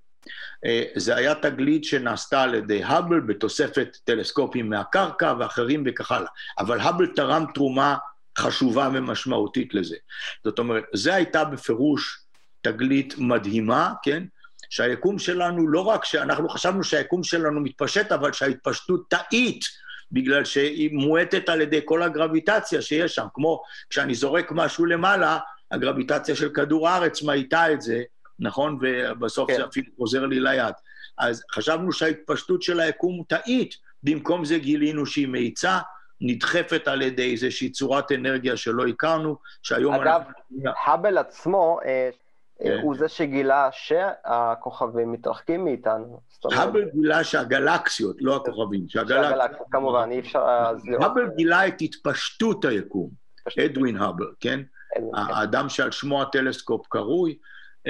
אה, זה היה תגלית שנעשתה על ידי האבל בתוספת טלסקופים מהקרקע ואחרים וכך הלאה. אבל האבל תרם תרומה חשובה ומשמעותית לזה. זאת אומרת, זו הייתה בפירוש תגלית מדהימה, כן? שהיקום שלנו, לא רק שאנחנו חשבנו שהיקום שלנו מתפשט, אבל שההתפשטות תאית, בגלל שהיא מועטת על ידי כל הגרביטציה שיש שם. כמו כשאני זורק משהו למעלה, הגרביטציה של כדור הארץ מאיטה את זה, נכון? ובסוף כן. זה אפילו חוזר לי ליד. אז חשבנו שההתפשטות של היקום תאית, במקום זה גילינו שהיא מאיצה, נדחפת על ידי איזושהי צורת אנרגיה שלא הכרנו, שהיום... אגב, אנחנו... האבל עצמו, אה, כן. הוא זה שגילה שהכוכבים מתרחקים מאיתנו. האבל גילה שהגלקסיות, לא הכוכבים, שהגלקסיות. כמובן, אי אפשר... האבל גילה את התפשטות היקום, אדווין האבל, כן? כן? האדם שעל שמו הטלסקופ קרוי, אה,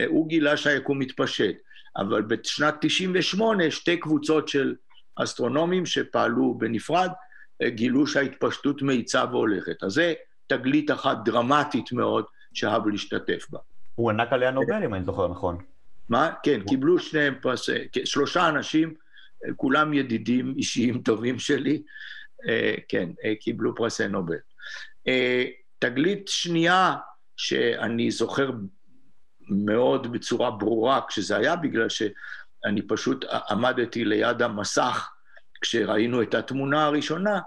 הוא גילה שהיקום מתפשט. אבל בשנת 98' שתי קבוצות של אסטרונומים שפעלו בנפרד, אה, גילו שההתפשטות מאיצה והולכת. אז זה תגלית אחת דרמטית מאוד שהאבל השתתף בה. הוא ענק עליה נובל, אם אני זוכר נכון. מה? כן, קיבלו שניהם פרס... שלושה אנשים, כולם ידידים אישיים טובים שלי, אה, כן, אה, קיבלו פרסי נובל. אה, תגלית שנייה שאני זוכר מאוד בצורה ברורה כשזה היה, בגלל שאני פשוט עמדתי ליד המסך כשראינו את התמונה הראשונה,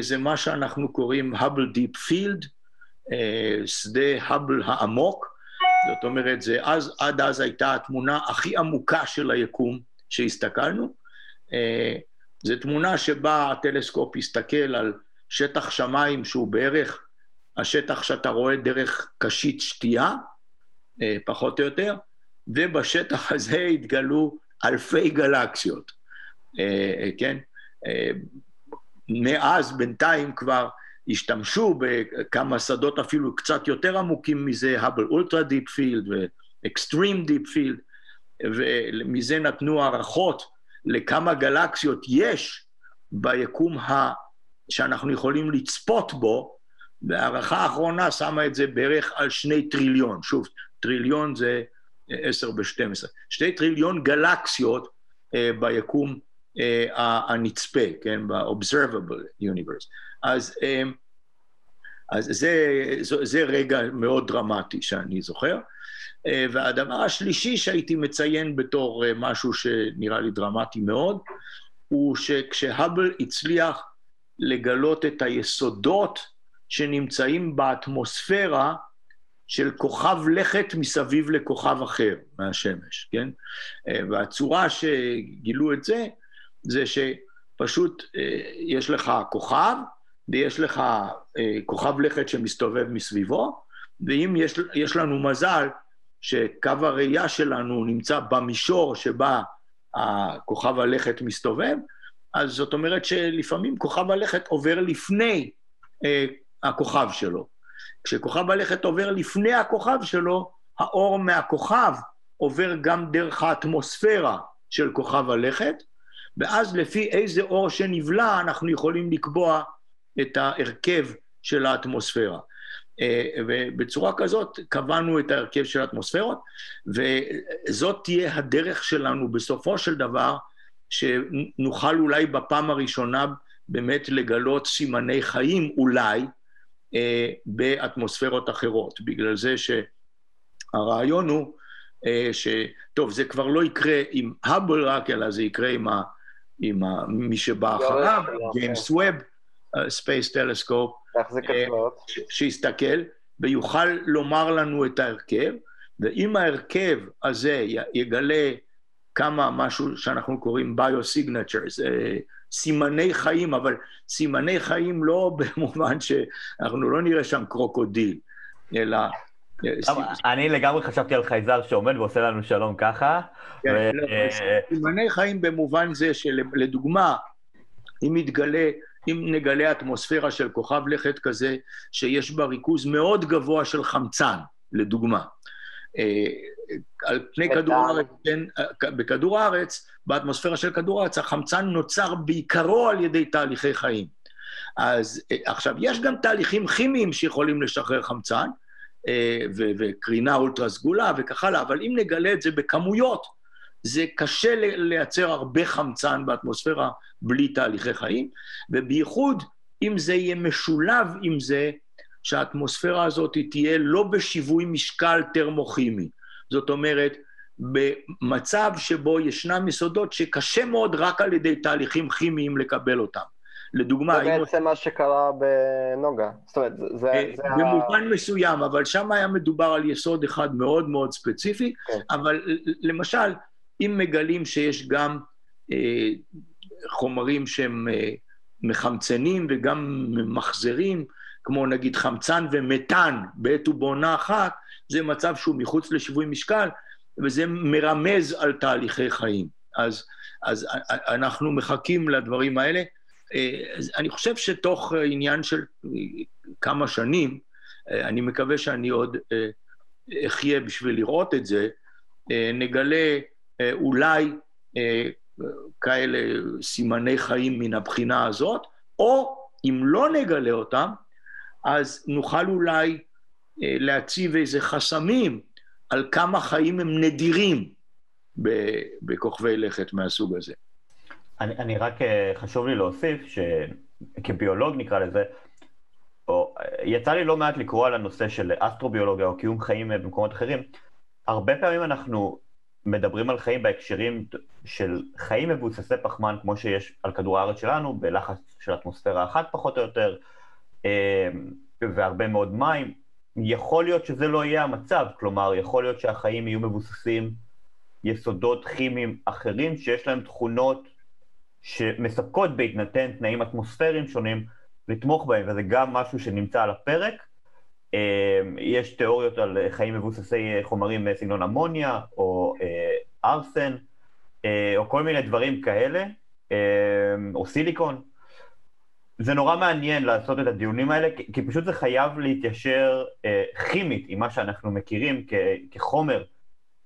זה מה שאנחנו קוראים Hubble Deep Field, שדה האבל העמוק, זאת אומרת, זה אז, עד אז הייתה התמונה הכי עמוקה של היקום שהסתכלנו. אה, זו תמונה שבה הטלסקופ הסתכל על שטח שמיים שהוא בערך השטח שאתה רואה דרך קשית שתייה, אה, פחות או יותר, ובשטח הזה התגלו אלפי גלקסיות, אה, כן? מאז בינתיים כבר השתמשו בכמה שדות אפילו קצת יותר עמוקים מזה, Hubble Ultra Deep Field ו Extreme Deep Field, ומזה נתנו הערכות לכמה גלקסיות יש ביקום ה... שאנחנו יכולים לצפות בו, והערכה האחרונה שמה את זה בערך על שני טריליון. שוב, טריליון זה עשר בשתים עשרה. שתי טריליון גלקסיות אה, ביקום אה, הנצפה, כן? ב-observable universe. אז, אז זה, זה, זה רגע מאוד דרמטי שאני זוכר. אה, והדבר השלישי שהייתי מציין בתור אה, משהו שנראה לי דרמטי מאוד, הוא שכשהאבל הצליח לגלות את היסודות שנמצאים באטמוספירה של כוכב לכת מסביב לכוכב אחר מהשמש, כן? אה, והצורה שגילו את זה, זה שפשוט יש לך כוכב, ויש לך אה, כוכב לכת שמסתובב מסביבו, ואם יש, יש לנו מזל שקו הראייה שלנו נמצא במישור שבה הכוכב הלכת מסתובב, אז זאת אומרת שלפעמים כוכב הלכת עובר לפני אה, הכוכב שלו. כשכוכב הלכת עובר לפני הכוכב שלו, האור מהכוכב עובר גם דרך האטמוספירה של כוכב הלכת, ואז לפי איזה אור שנבלע אנחנו יכולים לקבוע את ההרכב של האטמוספירה. אה, ובצורה כזאת קבענו את ההרכב של האטמוספירות, וזאת תהיה הדרך שלנו בסופו של דבר, שנוכל אולי בפעם הראשונה באמת לגלות סימני חיים, אולי, באטמוספירות אחרות. בגלל זה שהרעיון הוא אה, ש... טוב, זה כבר לא יקרה עם Hubble רק, אלא זה יקרה עם, ה... עם ה... מי שבא אחריו, James Webb, Space Telescope, שיסתכל ויוכל לומר לנו את ההרכב, ואם ההרכב הזה יגלה כמה משהו שאנחנו קוראים ביו-סיגנצ'רס, אה, סימני חיים, אבל סימני חיים לא [LAUGHS] במובן שאנחנו לא נראה שם קרוקודיל, אלא... אה, אני לגמרי חשבתי על חייזר שעומד ועושה לנו שלום ככה. כן, לא, סימני חיים במובן זה שלדוגמה, אם יתגלה, אם נגלה אטמוספירה של כוכב לכת כזה, שיש בה ריכוז מאוד גבוה של חמצן, לדוגמה, על פני כדור הארץ, כן, בכדור הארץ, באטמוספירה של כדור הארץ, החמצן נוצר בעיקרו על ידי תהליכי חיים. אז אה, עכשיו, יש גם תהליכים כימיים שיכולים לשחרר חמצן, אה, וקרינה אולטרה סגולה וכך הלאה, אבל אם נגלה את זה בכמויות, זה קשה לייצר הרבה חמצן באטמוספירה בלי תהליכי חיים, ובייחוד אם זה יהיה משולב עם זה שהאטמוספירה הזאת תהיה לא בשיווי משקל טרמוכימי. זאת אומרת, במצב שבו ישנם יסודות שקשה מאוד רק על ידי תהליכים כימיים לקבל אותם. לדוגמה... זה בעצם מה שקרה בנוגה. זאת אומרת, זה... אה, זה במובן ה... מסוים, אבל שם היה מדובר על יסוד אחד מאוד מאוד ספציפי, כן. אבל למשל, אם מגלים שיש גם אה, חומרים שהם אה, מחמצנים וגם ממחזרים, כמו נגיד חמצן ומתאן בעת ובעונה אחת, זה מצב שהוא מחוץ לשיווי משקל, וזה מרמז על תהליכי חיים. אז, אז אנחנו מחכים לדברים האלה. אז אני חושב שתוך עניין של כמה שנים, אני מקווה שאני עוד אחיה בשביל לראות את זה, נגלה אולי כאלה סימני חיים מן הבחינה הזאת, או אם לא נגלה אותם, אז נוכל אולי אה, להציב איזה חסמים על כמה חיים הם נדירים בכוכבי לכת מהסוג הזה. אני, אני רק אה, חשוב לי להוסיף שכביולוג נקרא לזה, או, יצא לי לא מעט לקרוא על הנושא של אסטרוביולוגיה או קיום חיים אה, במקומות אחרים. הרבה פעמים אנחנו מדברים על חיים בהקשרים של חיים מבוססי פחמן כמו שיש על כדור הארץ שלנו, בלחץ של אטמוספירה אחת פחות או יותר, והרבה מאוד מים. יכול להיות שזה לא יהיה המצב, כלומר, יכול להיות שהחיים יהיו מבוססים יסודות כימיים אחרים שיש להם תכונות שמספקות בהתנתן תנאים אטמוספריים שונים לתמוך בהם, וזה גם משהו שנמצא על הפרק. אמ, יש תיאוריות על חיים מבוססי חומרים מסגנון אמוניה, או אה, ארסן, אה, או כל מיני דברים כאלה, או סיליקון. זה נורא מעניין לעשות את הדיונים האלה, כי פשוט זה חייב להתיישר אה, כימית עם מה שאנחנו מכירים כ- כחומר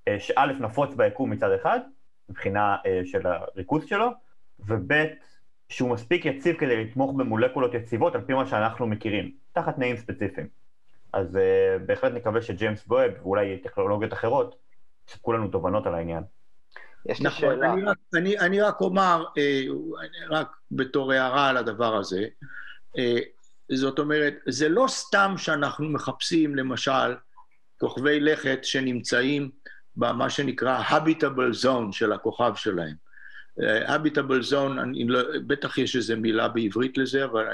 אה, שא' נפוץ ביקום מצד אחד, מבחינה אה, של הריכוז שלו, וב' שהוא מספיק יציב כדי לתמוך במולקולות יציבות על פי מה שאנחנו מכירים, תחת תנאים ספציפיים. אז אה, בהחלט נקווה שג'יימס בווב, ואולי טכנולוגיות אחרות, יספקו לנו תובנות על העניין. יש לי נכון, שאלה. אני רק, אני, אני רק אומר, אה, רק בתור הערה על הדבר הזה, אה, זאת אומרת, זה לא סתם שאנחנו מחפשים, למשל, כוכבי לכת שנמצאים במה שנקרא habitable zone של הכוכב שלהם. אה, habitable zone, אני לא, בטח יש איזו מילה בעברית לזה, אבל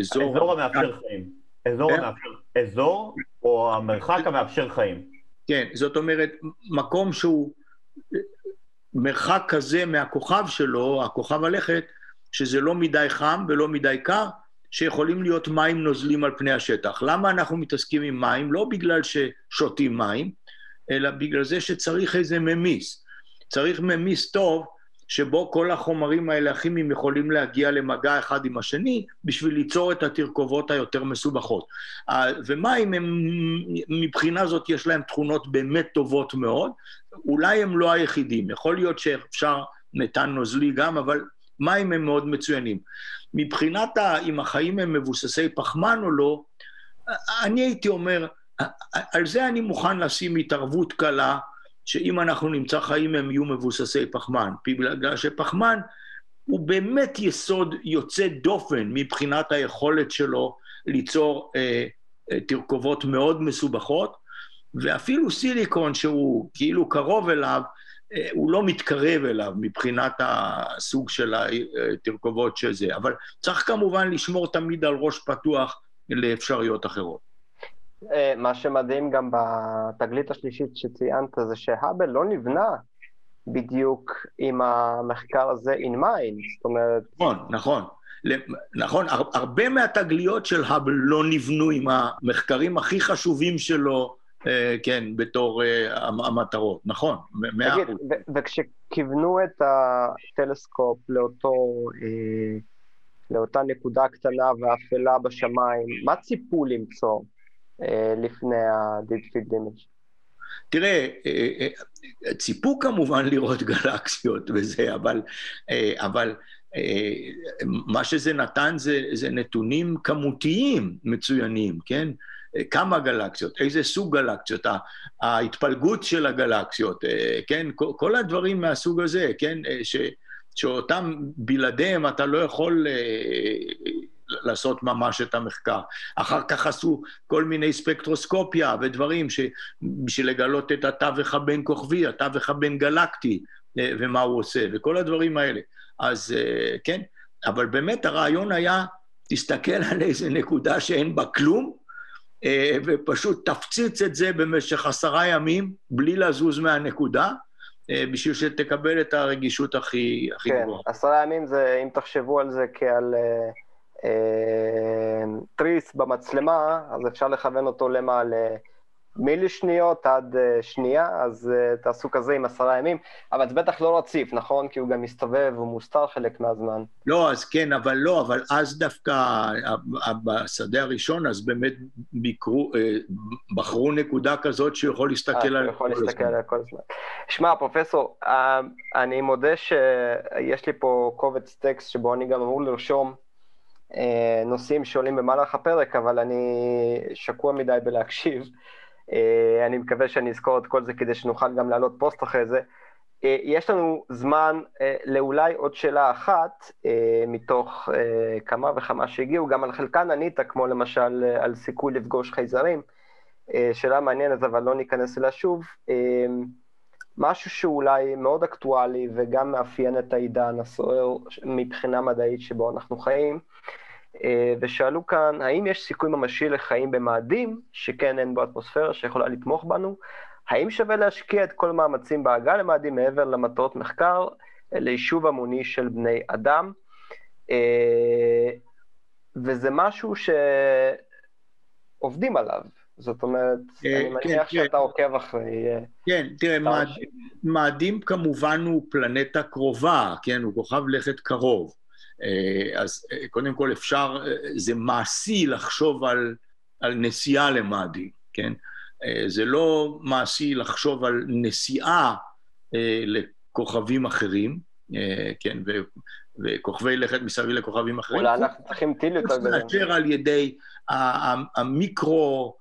אזור... אזור המאפשר חיים. אזור המאפשר, אזור או המרחק המאפשר חיים. כן, זאת אומרת, מקום שהוא מרחק כזה מהכוכב שלו, הכוכב הלכת, שזה לא מדי חם ולא מדי קר, שיכולים להיות מים נוזלים על פני השטח. למה אנחנו מתעסקים עם מים? לא בגלל ששותים מים, אלא בגלל זה שצריך איזה ממיס. צריך ממיס טוב, שבו כל החומרים האלה הכימיים יכולים להגיע למגע אחד עם השני, בשביל ליצור את התרכובות היותר מסובכות. ומים הם, מבחינה זאת יש להם תכונות באמת טובות מאוד, אולי הם לא היחידים, יכול להיות שאפשר מתאן נוזלי גם, אבל מים הם מאוד מצוינים. מבחינת אם החיים הם מבוססי פחמן או לא, אני הייתי אומר, על זה אני מוכן לשים התערבות קלה, שאם אנחנו נמצא חיים הם יהיו מבוססי פחמן, בגלל שפחמן הוא באמת יסוד יוצא דופן מבחינת היכולת שלו ליצור אה, אה, תרכובות מאוד מסובכות, ואפילו סיליקון שהוא כאילו קרוב אליו, אה, הוא לא מתקרב אליו מבחינת הסוג של התרכובות שזה, אבל צריך כמובן לשמור תמיד על ראש פתוח לאפשרויות אחרות. אה, מה שמדהים גם בתגלית השלישית שציינת זה שהאבל לא נבנה בדיוק עם המחקר הזה in mind, זאת אומרת... נכון, נכון. נכון, הרבה מהתגליות של האבל לא נבנו עם המחקרים הכי חשובים שלו, אה, כן, בתור אה, המטרות, נכון, מאה אחוז. וכשכיוונו את הטלסקופ לאותו, אה, לאותה נקודה קטנה ואפלה בשמיים, מה ציפו למצוא לפני ה-Deep Field Image? תראה, ציפו כמובן [LAUGHS] לראות גלקסיות וזה, אבל, אבל מה שזה נתן זה, זה נתונים כמותיים מצוינים, כן? כמה גלקסיות, איזה סוג גלקסיות, ההתפלגות של הגלקסיות, אה, כן, כל הדברים מהסוג הזה, כן, אה, ש, שאותם בלעדיהם אתה לא יכול אה, לעשות ממש את המחקר. אחר כך עשו כל מיני ספקטרוסקופיה ודברים בשביל לגלות את התווך הבין כוכבי, התווך הבין גלקטי, ומה הוא עושה, וכל הדברים האלה. אז כן, אבל באמת הרעיון היה, תסתכל על איזה נקודה שאין בה כלום, אה, ופשוט תפציץ את זה במשך עשרה ימים, בלי לזוז מהנקודה, אה, בשביל שתקבל את הרגישות הכי, הכי כן, גבוהה. כן, עשרה ימים זה, אם תחשבו על זה כעל אה, אה, תריס במצלמה, אז אפשר לכוון אותו למה? מילי שניות עד uh, שנייה, אז uh, תעשו כזה עם עשרה ימים, אבל זה בטח לא רציף, נכון? כי הוא גם מסתובב, הוא מוסתר חלק מהזמן. לא, אז כן, אבל לא, אבל אז דווקא בשדה הראשון, אז באמת ביקרו, בחרו נקודה כזאת שהוא יכול להסתכל על כל הזמן. יכול להסתכל על כל הזמן. שמע, פרופסור, אני מודה שיש לי פה קובץ טקסט שבו אני גם אמור לרשום נושאים שעולים במהלך הפרק, אבל אני שקוע מדי בלהקשיב. אה, אני מקווה שאני אזכור את כל זה כדי שנוכל גם להעלות פוסט אחרי זה. אה, יש לנו זמן אה, לאולי עוד שאלה אחת מתוך כמה וכמה שהגיעו, גם על חלקן ענית, כמו למשל על סיכוי לפגוש חייזרים. שאלה מעניינת, אבל לא ניכנס אליה שוב. משהו שאולי מאוד אקטואלי וגם מאפיין את העידן הסוער מבחינה מדעית שבו אנחנו חיים, ושאלו כאן, האם יש סיכוי ממשי לחיים במאדים, שכן אין בו אטמוספירה שיכולה לתמוך בנו? האם שווה להשקיע את כל המאמצים בהגעה למאדים מעבר למטרות מחקר, ליישוב המוני של בני אדם? אה, וזה משהו שעובדים עליו. זאת אומרת, אה, אני כן, מניח שאתה עוקב אחרי... כן, תראה, מאדים כמובן הוא פלנטה קרובה, כן, הוא כוכב לכת קרוב. אה, אז אה, קודם כל אפשר, אה, זה מעשי לחשוב על, על נסיעה למאדי, כן? זה לא מעשי לחשוב על נסיעה לכוכבים אחרים, כן, ו, וכוכבי לכת מסביב לכוכבים אחרים. אולי אנחנו צריכים טיל יותר גדול. מאשר על ידי המיקרו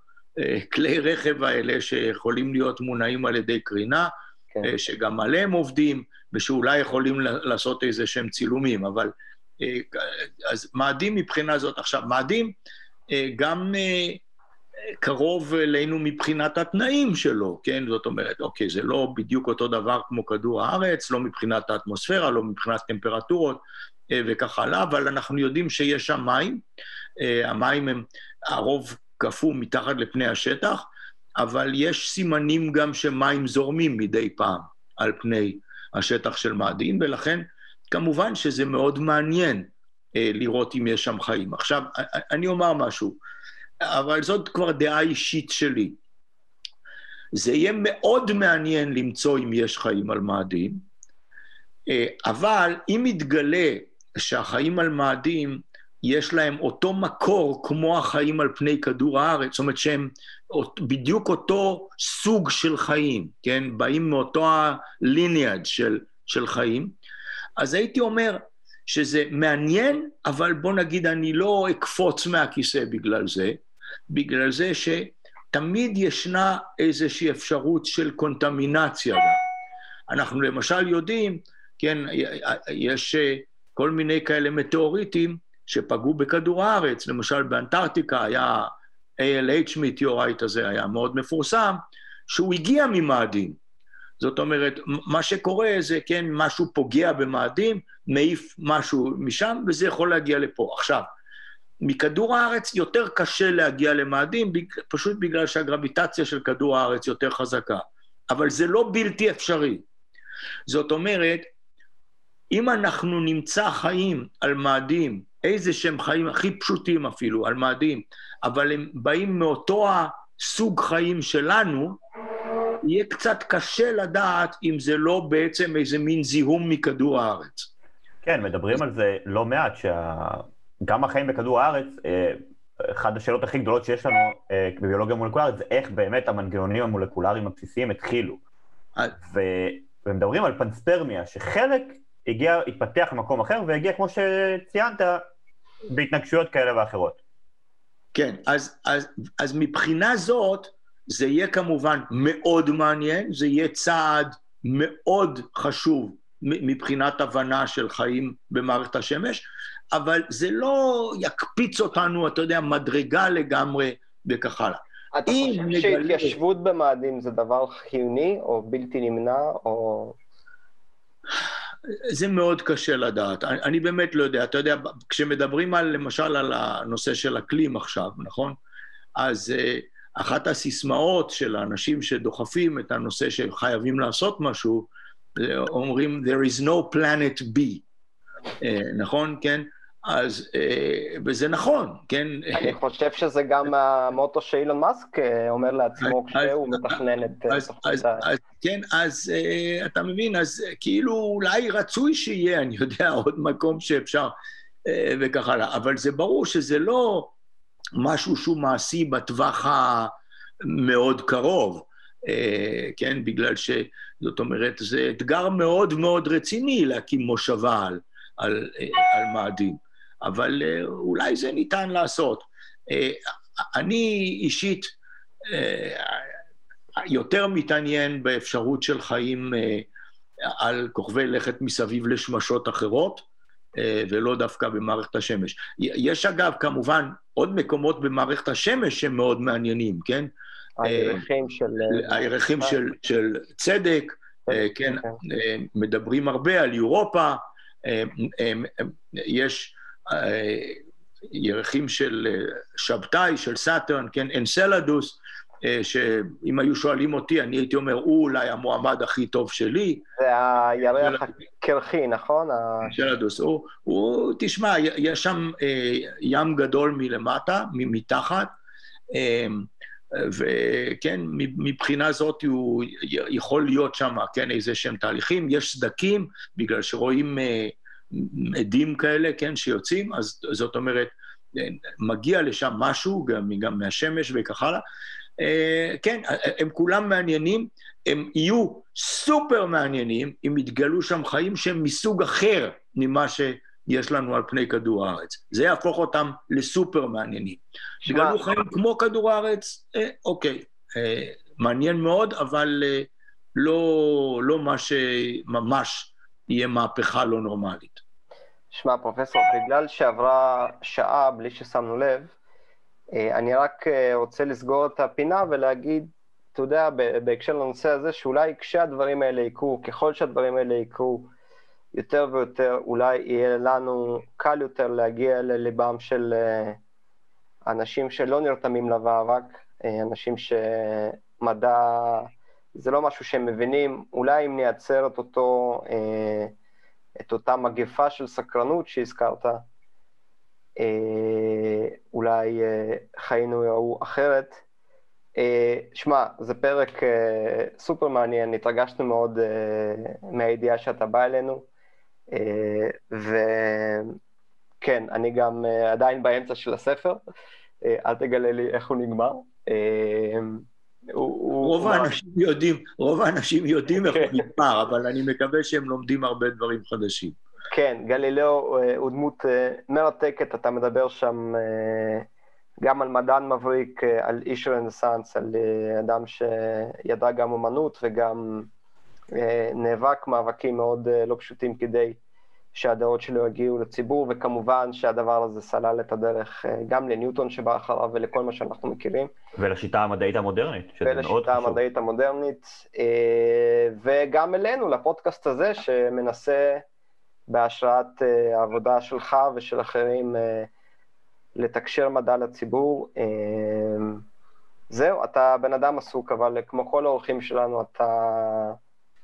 כלי רכב האלה שיכולים להיות מונעים על ידי קרינה, כן. שגם עליהם עובדים, ושאולי יכולים לעשות איזה שהם צילומים, אבל אז מאדים מבחינה זאת. עכשיו, מאדים אה, גם אה, קרוב אלינו מבחינת התנאים שלו, כן? זאת אומרת, אוקיי, זה לא בדיוק אותו דבר כמו כדור הארץ, לא מבחינת האטמוספירה, לא מבחינת טמפרטורות וכך הלאה, אבל אנחנו יודעים שיש שם מים. המים הם, הרוב קפוא מתחת לפני השטח, אבל יש סימנים גם שמים זורמים מדי פעם על פני השטח של מאדים, ולכן כמובן שזה מאוד מעניין אה, לראות אם יש שם חיים. עכשיו, אני אומר משהו, אבל זאת כבר דעה אישית שלי. זה יהיה מאוד מעניין למצוא אם יש חיים על מאדים, אה, אבל אם יתגלה שהחיים על מאדים, יש להם אותו מקור כמו החיים על פני כדור הארץ, זאת אומרת שהם בדיוק אותו סוג של חיים, כן? באים מאותו הליניאד של, של חיים, אז הייתי אומר, שזה מעניין, אבל בוא נגיד, אני לא אקפוץ מהכיסא בגלל זה, בגלל זה שתמיד ישנה איזושהי אפשרות של קונטמינציה. אנחנו למשל יודעים, כן, יש כל מיני כאלה מטאוריטים שפגעו בכדור הארץ, למשל באנטארקטיקה היה ALH meteorite הזה, היה מאוד מפורסם, שהוא הגיע ממאדים. זאת אומרת, מה שקורה זה, כן, משהו פוגע במאדים, מעיף משהו משם, וזה יכול להגיע לפה. עכשיו, מכדור הארץ יותר קשה להגיע למאדים, פשוט בגלל שהגרביטציה של כדור הארץ יותר חזקה. אבל זה לא בלתי אפשרי. זאת אומרת, אם אנחנו נמצא חיים על מאדים, איזה שהם חיים הכי פשוטים אפילו, על מאדים, אבל הם באים מאותו הסוג חיים שלנו, יהיה קצת קשה לדעת אם זה לא בעצם איזה מין זיהום מכדור הארץ. כן, מדברים על זה לא מעט, שגם החיים בכדור הארץ, אה, אחת השאלות הכי גדולות שיש לנו אה, בביולוגיה מולקולרית זה איך באמת המנגנונים המולקולריים הבסיסיים התחילו. ו... ומדברים על פנספרמיה, שחלק הגיע, התפתח למקום אחר והגיע, כמו שציינת, בהתנגשויות כאלה ואחרות. כן, אז, אז, אז מבחינה זאת, זה יהיה כמובן מאוד מעניין, זה יהיה צעד מאוד חשוב מבחינת הבנה של חיים במערכת השמש, אבל זה לא יקפיץ אותנו, אתה יודע, מדרגה לגמרי וכך הלאה. אתה חושב נגלה... שהתיישבות במאדים זה דבר חיוני או בלתי נמנע, או... זה מאוד קשה לדעת. אני, אני באמת לא יודע. אתה יודע, כשמדברים על, למשל על הנושא של אקלים עכשיו, נכון? אז uh, אחת הסיסמאות של האנשים שדוחפים את הנושא שחייבים לעשות משהו, אומרים, there is no planet B, uh, נכון? כן? אז, uh, וזה נכון, כן? אני חושב שזה גם המוטו שאילון מאסק אומר לעצמו כשהוא מתכנן את תוכנית ה... כן, אז אתה מבין, אז כאילו אולי רצוי שיהיה, אני יודע, [LAUGHS] עוד מקום שאפשר וכך הלאה, אבל זה ברור שזה לא משהו שהוא מעשי בטווח המאוד קרוב, uh, כן, בגלל ש... זאת אומרת, זה אתגר מאוד מאוד רציני להקים מושבה על, על, על מאדים, אבל uh, אולי זה ניתן לעשות. אני אישית, יותר מתעניין באפשרות של חיים אה, על כוכבי לכת מסביב לשמשות אחרות, אה, ולא דווקא במערכת השמש. יש אגב, כמובן, עוד מקומות במערכת השמש שהם מאוד מעניינים, כן? הירחים של... הירחים של, של צדק, כן, כן, מדברים הרבה על אירופה, יש ירחים של שבתאי, של סאטרן, כן, אנסלדוס, אה, שאם היו שואלים אותי, אני הייתי אומר, הוא אולי המועמד הכי טוב שלי. זה הירח הקרחי, נכון? שלדוס. הוא, הוא, תשמע, יש שם אה, ים גדול מלמטה, מתחת, אה, וכן, מבחינה זאת הוא יכול להיות שם, כן, איזה שהם תהליכים. יש סדקים, בגלל שרואים עדים כאלה, כן, שיוצאים, אז זאת אומרת, מגיע לשם משהו, גם, גם מהשמש וכך הלאה. אה, כן, הם כולם מעניינים, הם יהיו סופר מעניינים אם יתגלו שם חיים שהם מסוג אחר ממה שיש לנו על פני כדור הארץ. זה יהפוך אותם לסופר מעניינים. יתגלו חיים כמו כדור הארץ, אה, אוקיי, אה, מעניין מאוד, אבל אה, לא, לא מה שממש יהיה מהפכה לא נורמלית. שמע, פרופסור, בגלל שעברה שעה בלי ששמנו לב, אה, אני רק אה, רוצה לסגור את הפינה ולהגיד, אתה יודע, בהקשר לנושא הזה, שאולי כשהדברים האלה יקרו, ככל שהדברים האלה יקרו יותר ויותר, אולי יהיה לנו קל יותר להגיע לליבם של אה, אנשים שלא נרתמים למאבק, אנשים שמדע זה לא משהו שהם מבינים, אולי אם נייצר את אותו, את אותה מגפה של סקרנות שהזכרת, אה, אולי אה, חיינו יראו אחרת. אה, שמע, זה פרק סופר מעניין, התרגשנו מאוד מהידיעה שאתה בא אלינו, וכן, אני גם עדיין באמצע של הספר, אל תגלה לי איך הוא נגמר. רוב האנשים יודעים, רוב האנשים יודעים איך הוא. נגמר, אבל אני מקווה שהם לומדים הרבה דברים חדשים. כן, גלילאו אה, הוא דמות אה, מרתקת, אתה מדבר שם אה, גם על מדען מבריק, על איש רנסאנס, על אדם שידע גם אומנות וגם נאבק מאבקים מאוד לא פשוטים כדי שהדעות שלו יגיעו לציבור, וכמובן שהדבר הזה סלל את הדרך גם לניוטון שבא אחריו ולכל מה שאנחנו מכירים. ולשיטה המדעית המודרנית, שזה מאוד חשוב. ולשיטה המדעית המודרנית, וגם אלינו, לפודקאסט הזה, שמנסה... בהשראת uh, העבודה שלך ושל אחרים uh, לתקשר מדע לציבור. Uh, זהו, אתה בן אדם עסוק, אבל כמו כל האורחים שלנו, אתה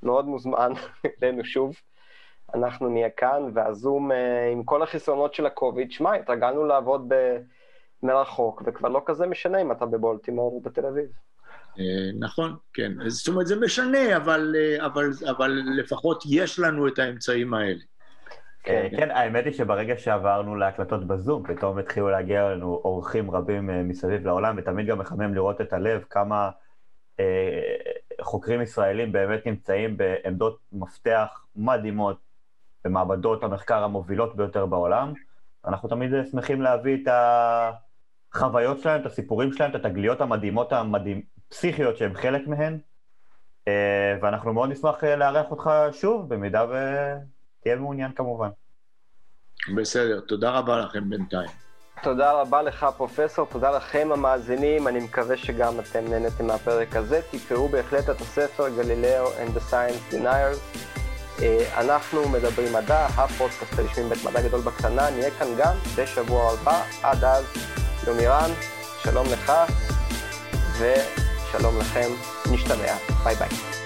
מאוד מוזמן [LAUGHS] אלינו שוב. אנחנו נהיה כאן, והזום, עם כל החסרונות של הקוביד, שמע, התרגלנו לעבוד ב... מרחוק, וכבר לא כזה משנה אם אתה בבולטימור או בתל אביב. נכון, כן. זאת אומרת, זה משנה, אבל, אבל לפחות יש לנו את האמצעים האלה. כן, כן, האמת היא שברגע שעברנו להקלטות בזום, פתאום התחילו להגיע אלינו אורחים רבים אה, מסביב לעולם, ותמיד גם מחמם לראות את הלב כמה אה, חוקרים ישראלים באמת נמצאים בעמדות מפתח מדהימות במעבדות המחקר המובילות ביותר בעולם. אנחנו תמיד שמחים להביא את החוויות שלהם, את הסיפורים שלהם, את התגליות המדהימות, המדהים, פסיכיות שהם חלק מהן, אה, ואנחנו מאוד נשמח אה, לארח אותך שוב, במידה ו... תהיה מעוניין כמובן. בסדר, תודה רבה לכם בינתיים. תודה רבה לך, פרופסור, תודה לכם המאזינים, אני מקווה שגם אתם נהנתם מהפרק הזה. תקראו בהחלט את הספר גלילאו and the Science Deniers. אה, אנחנו מדברים מדע, הפודקאסט הרשמי בית מדע גדול בקטנה, נהיה כאן גם בשבוע הבא. עד אז, יומירן, שלום לך ושלום לכם, נשתמע, ביי ביי.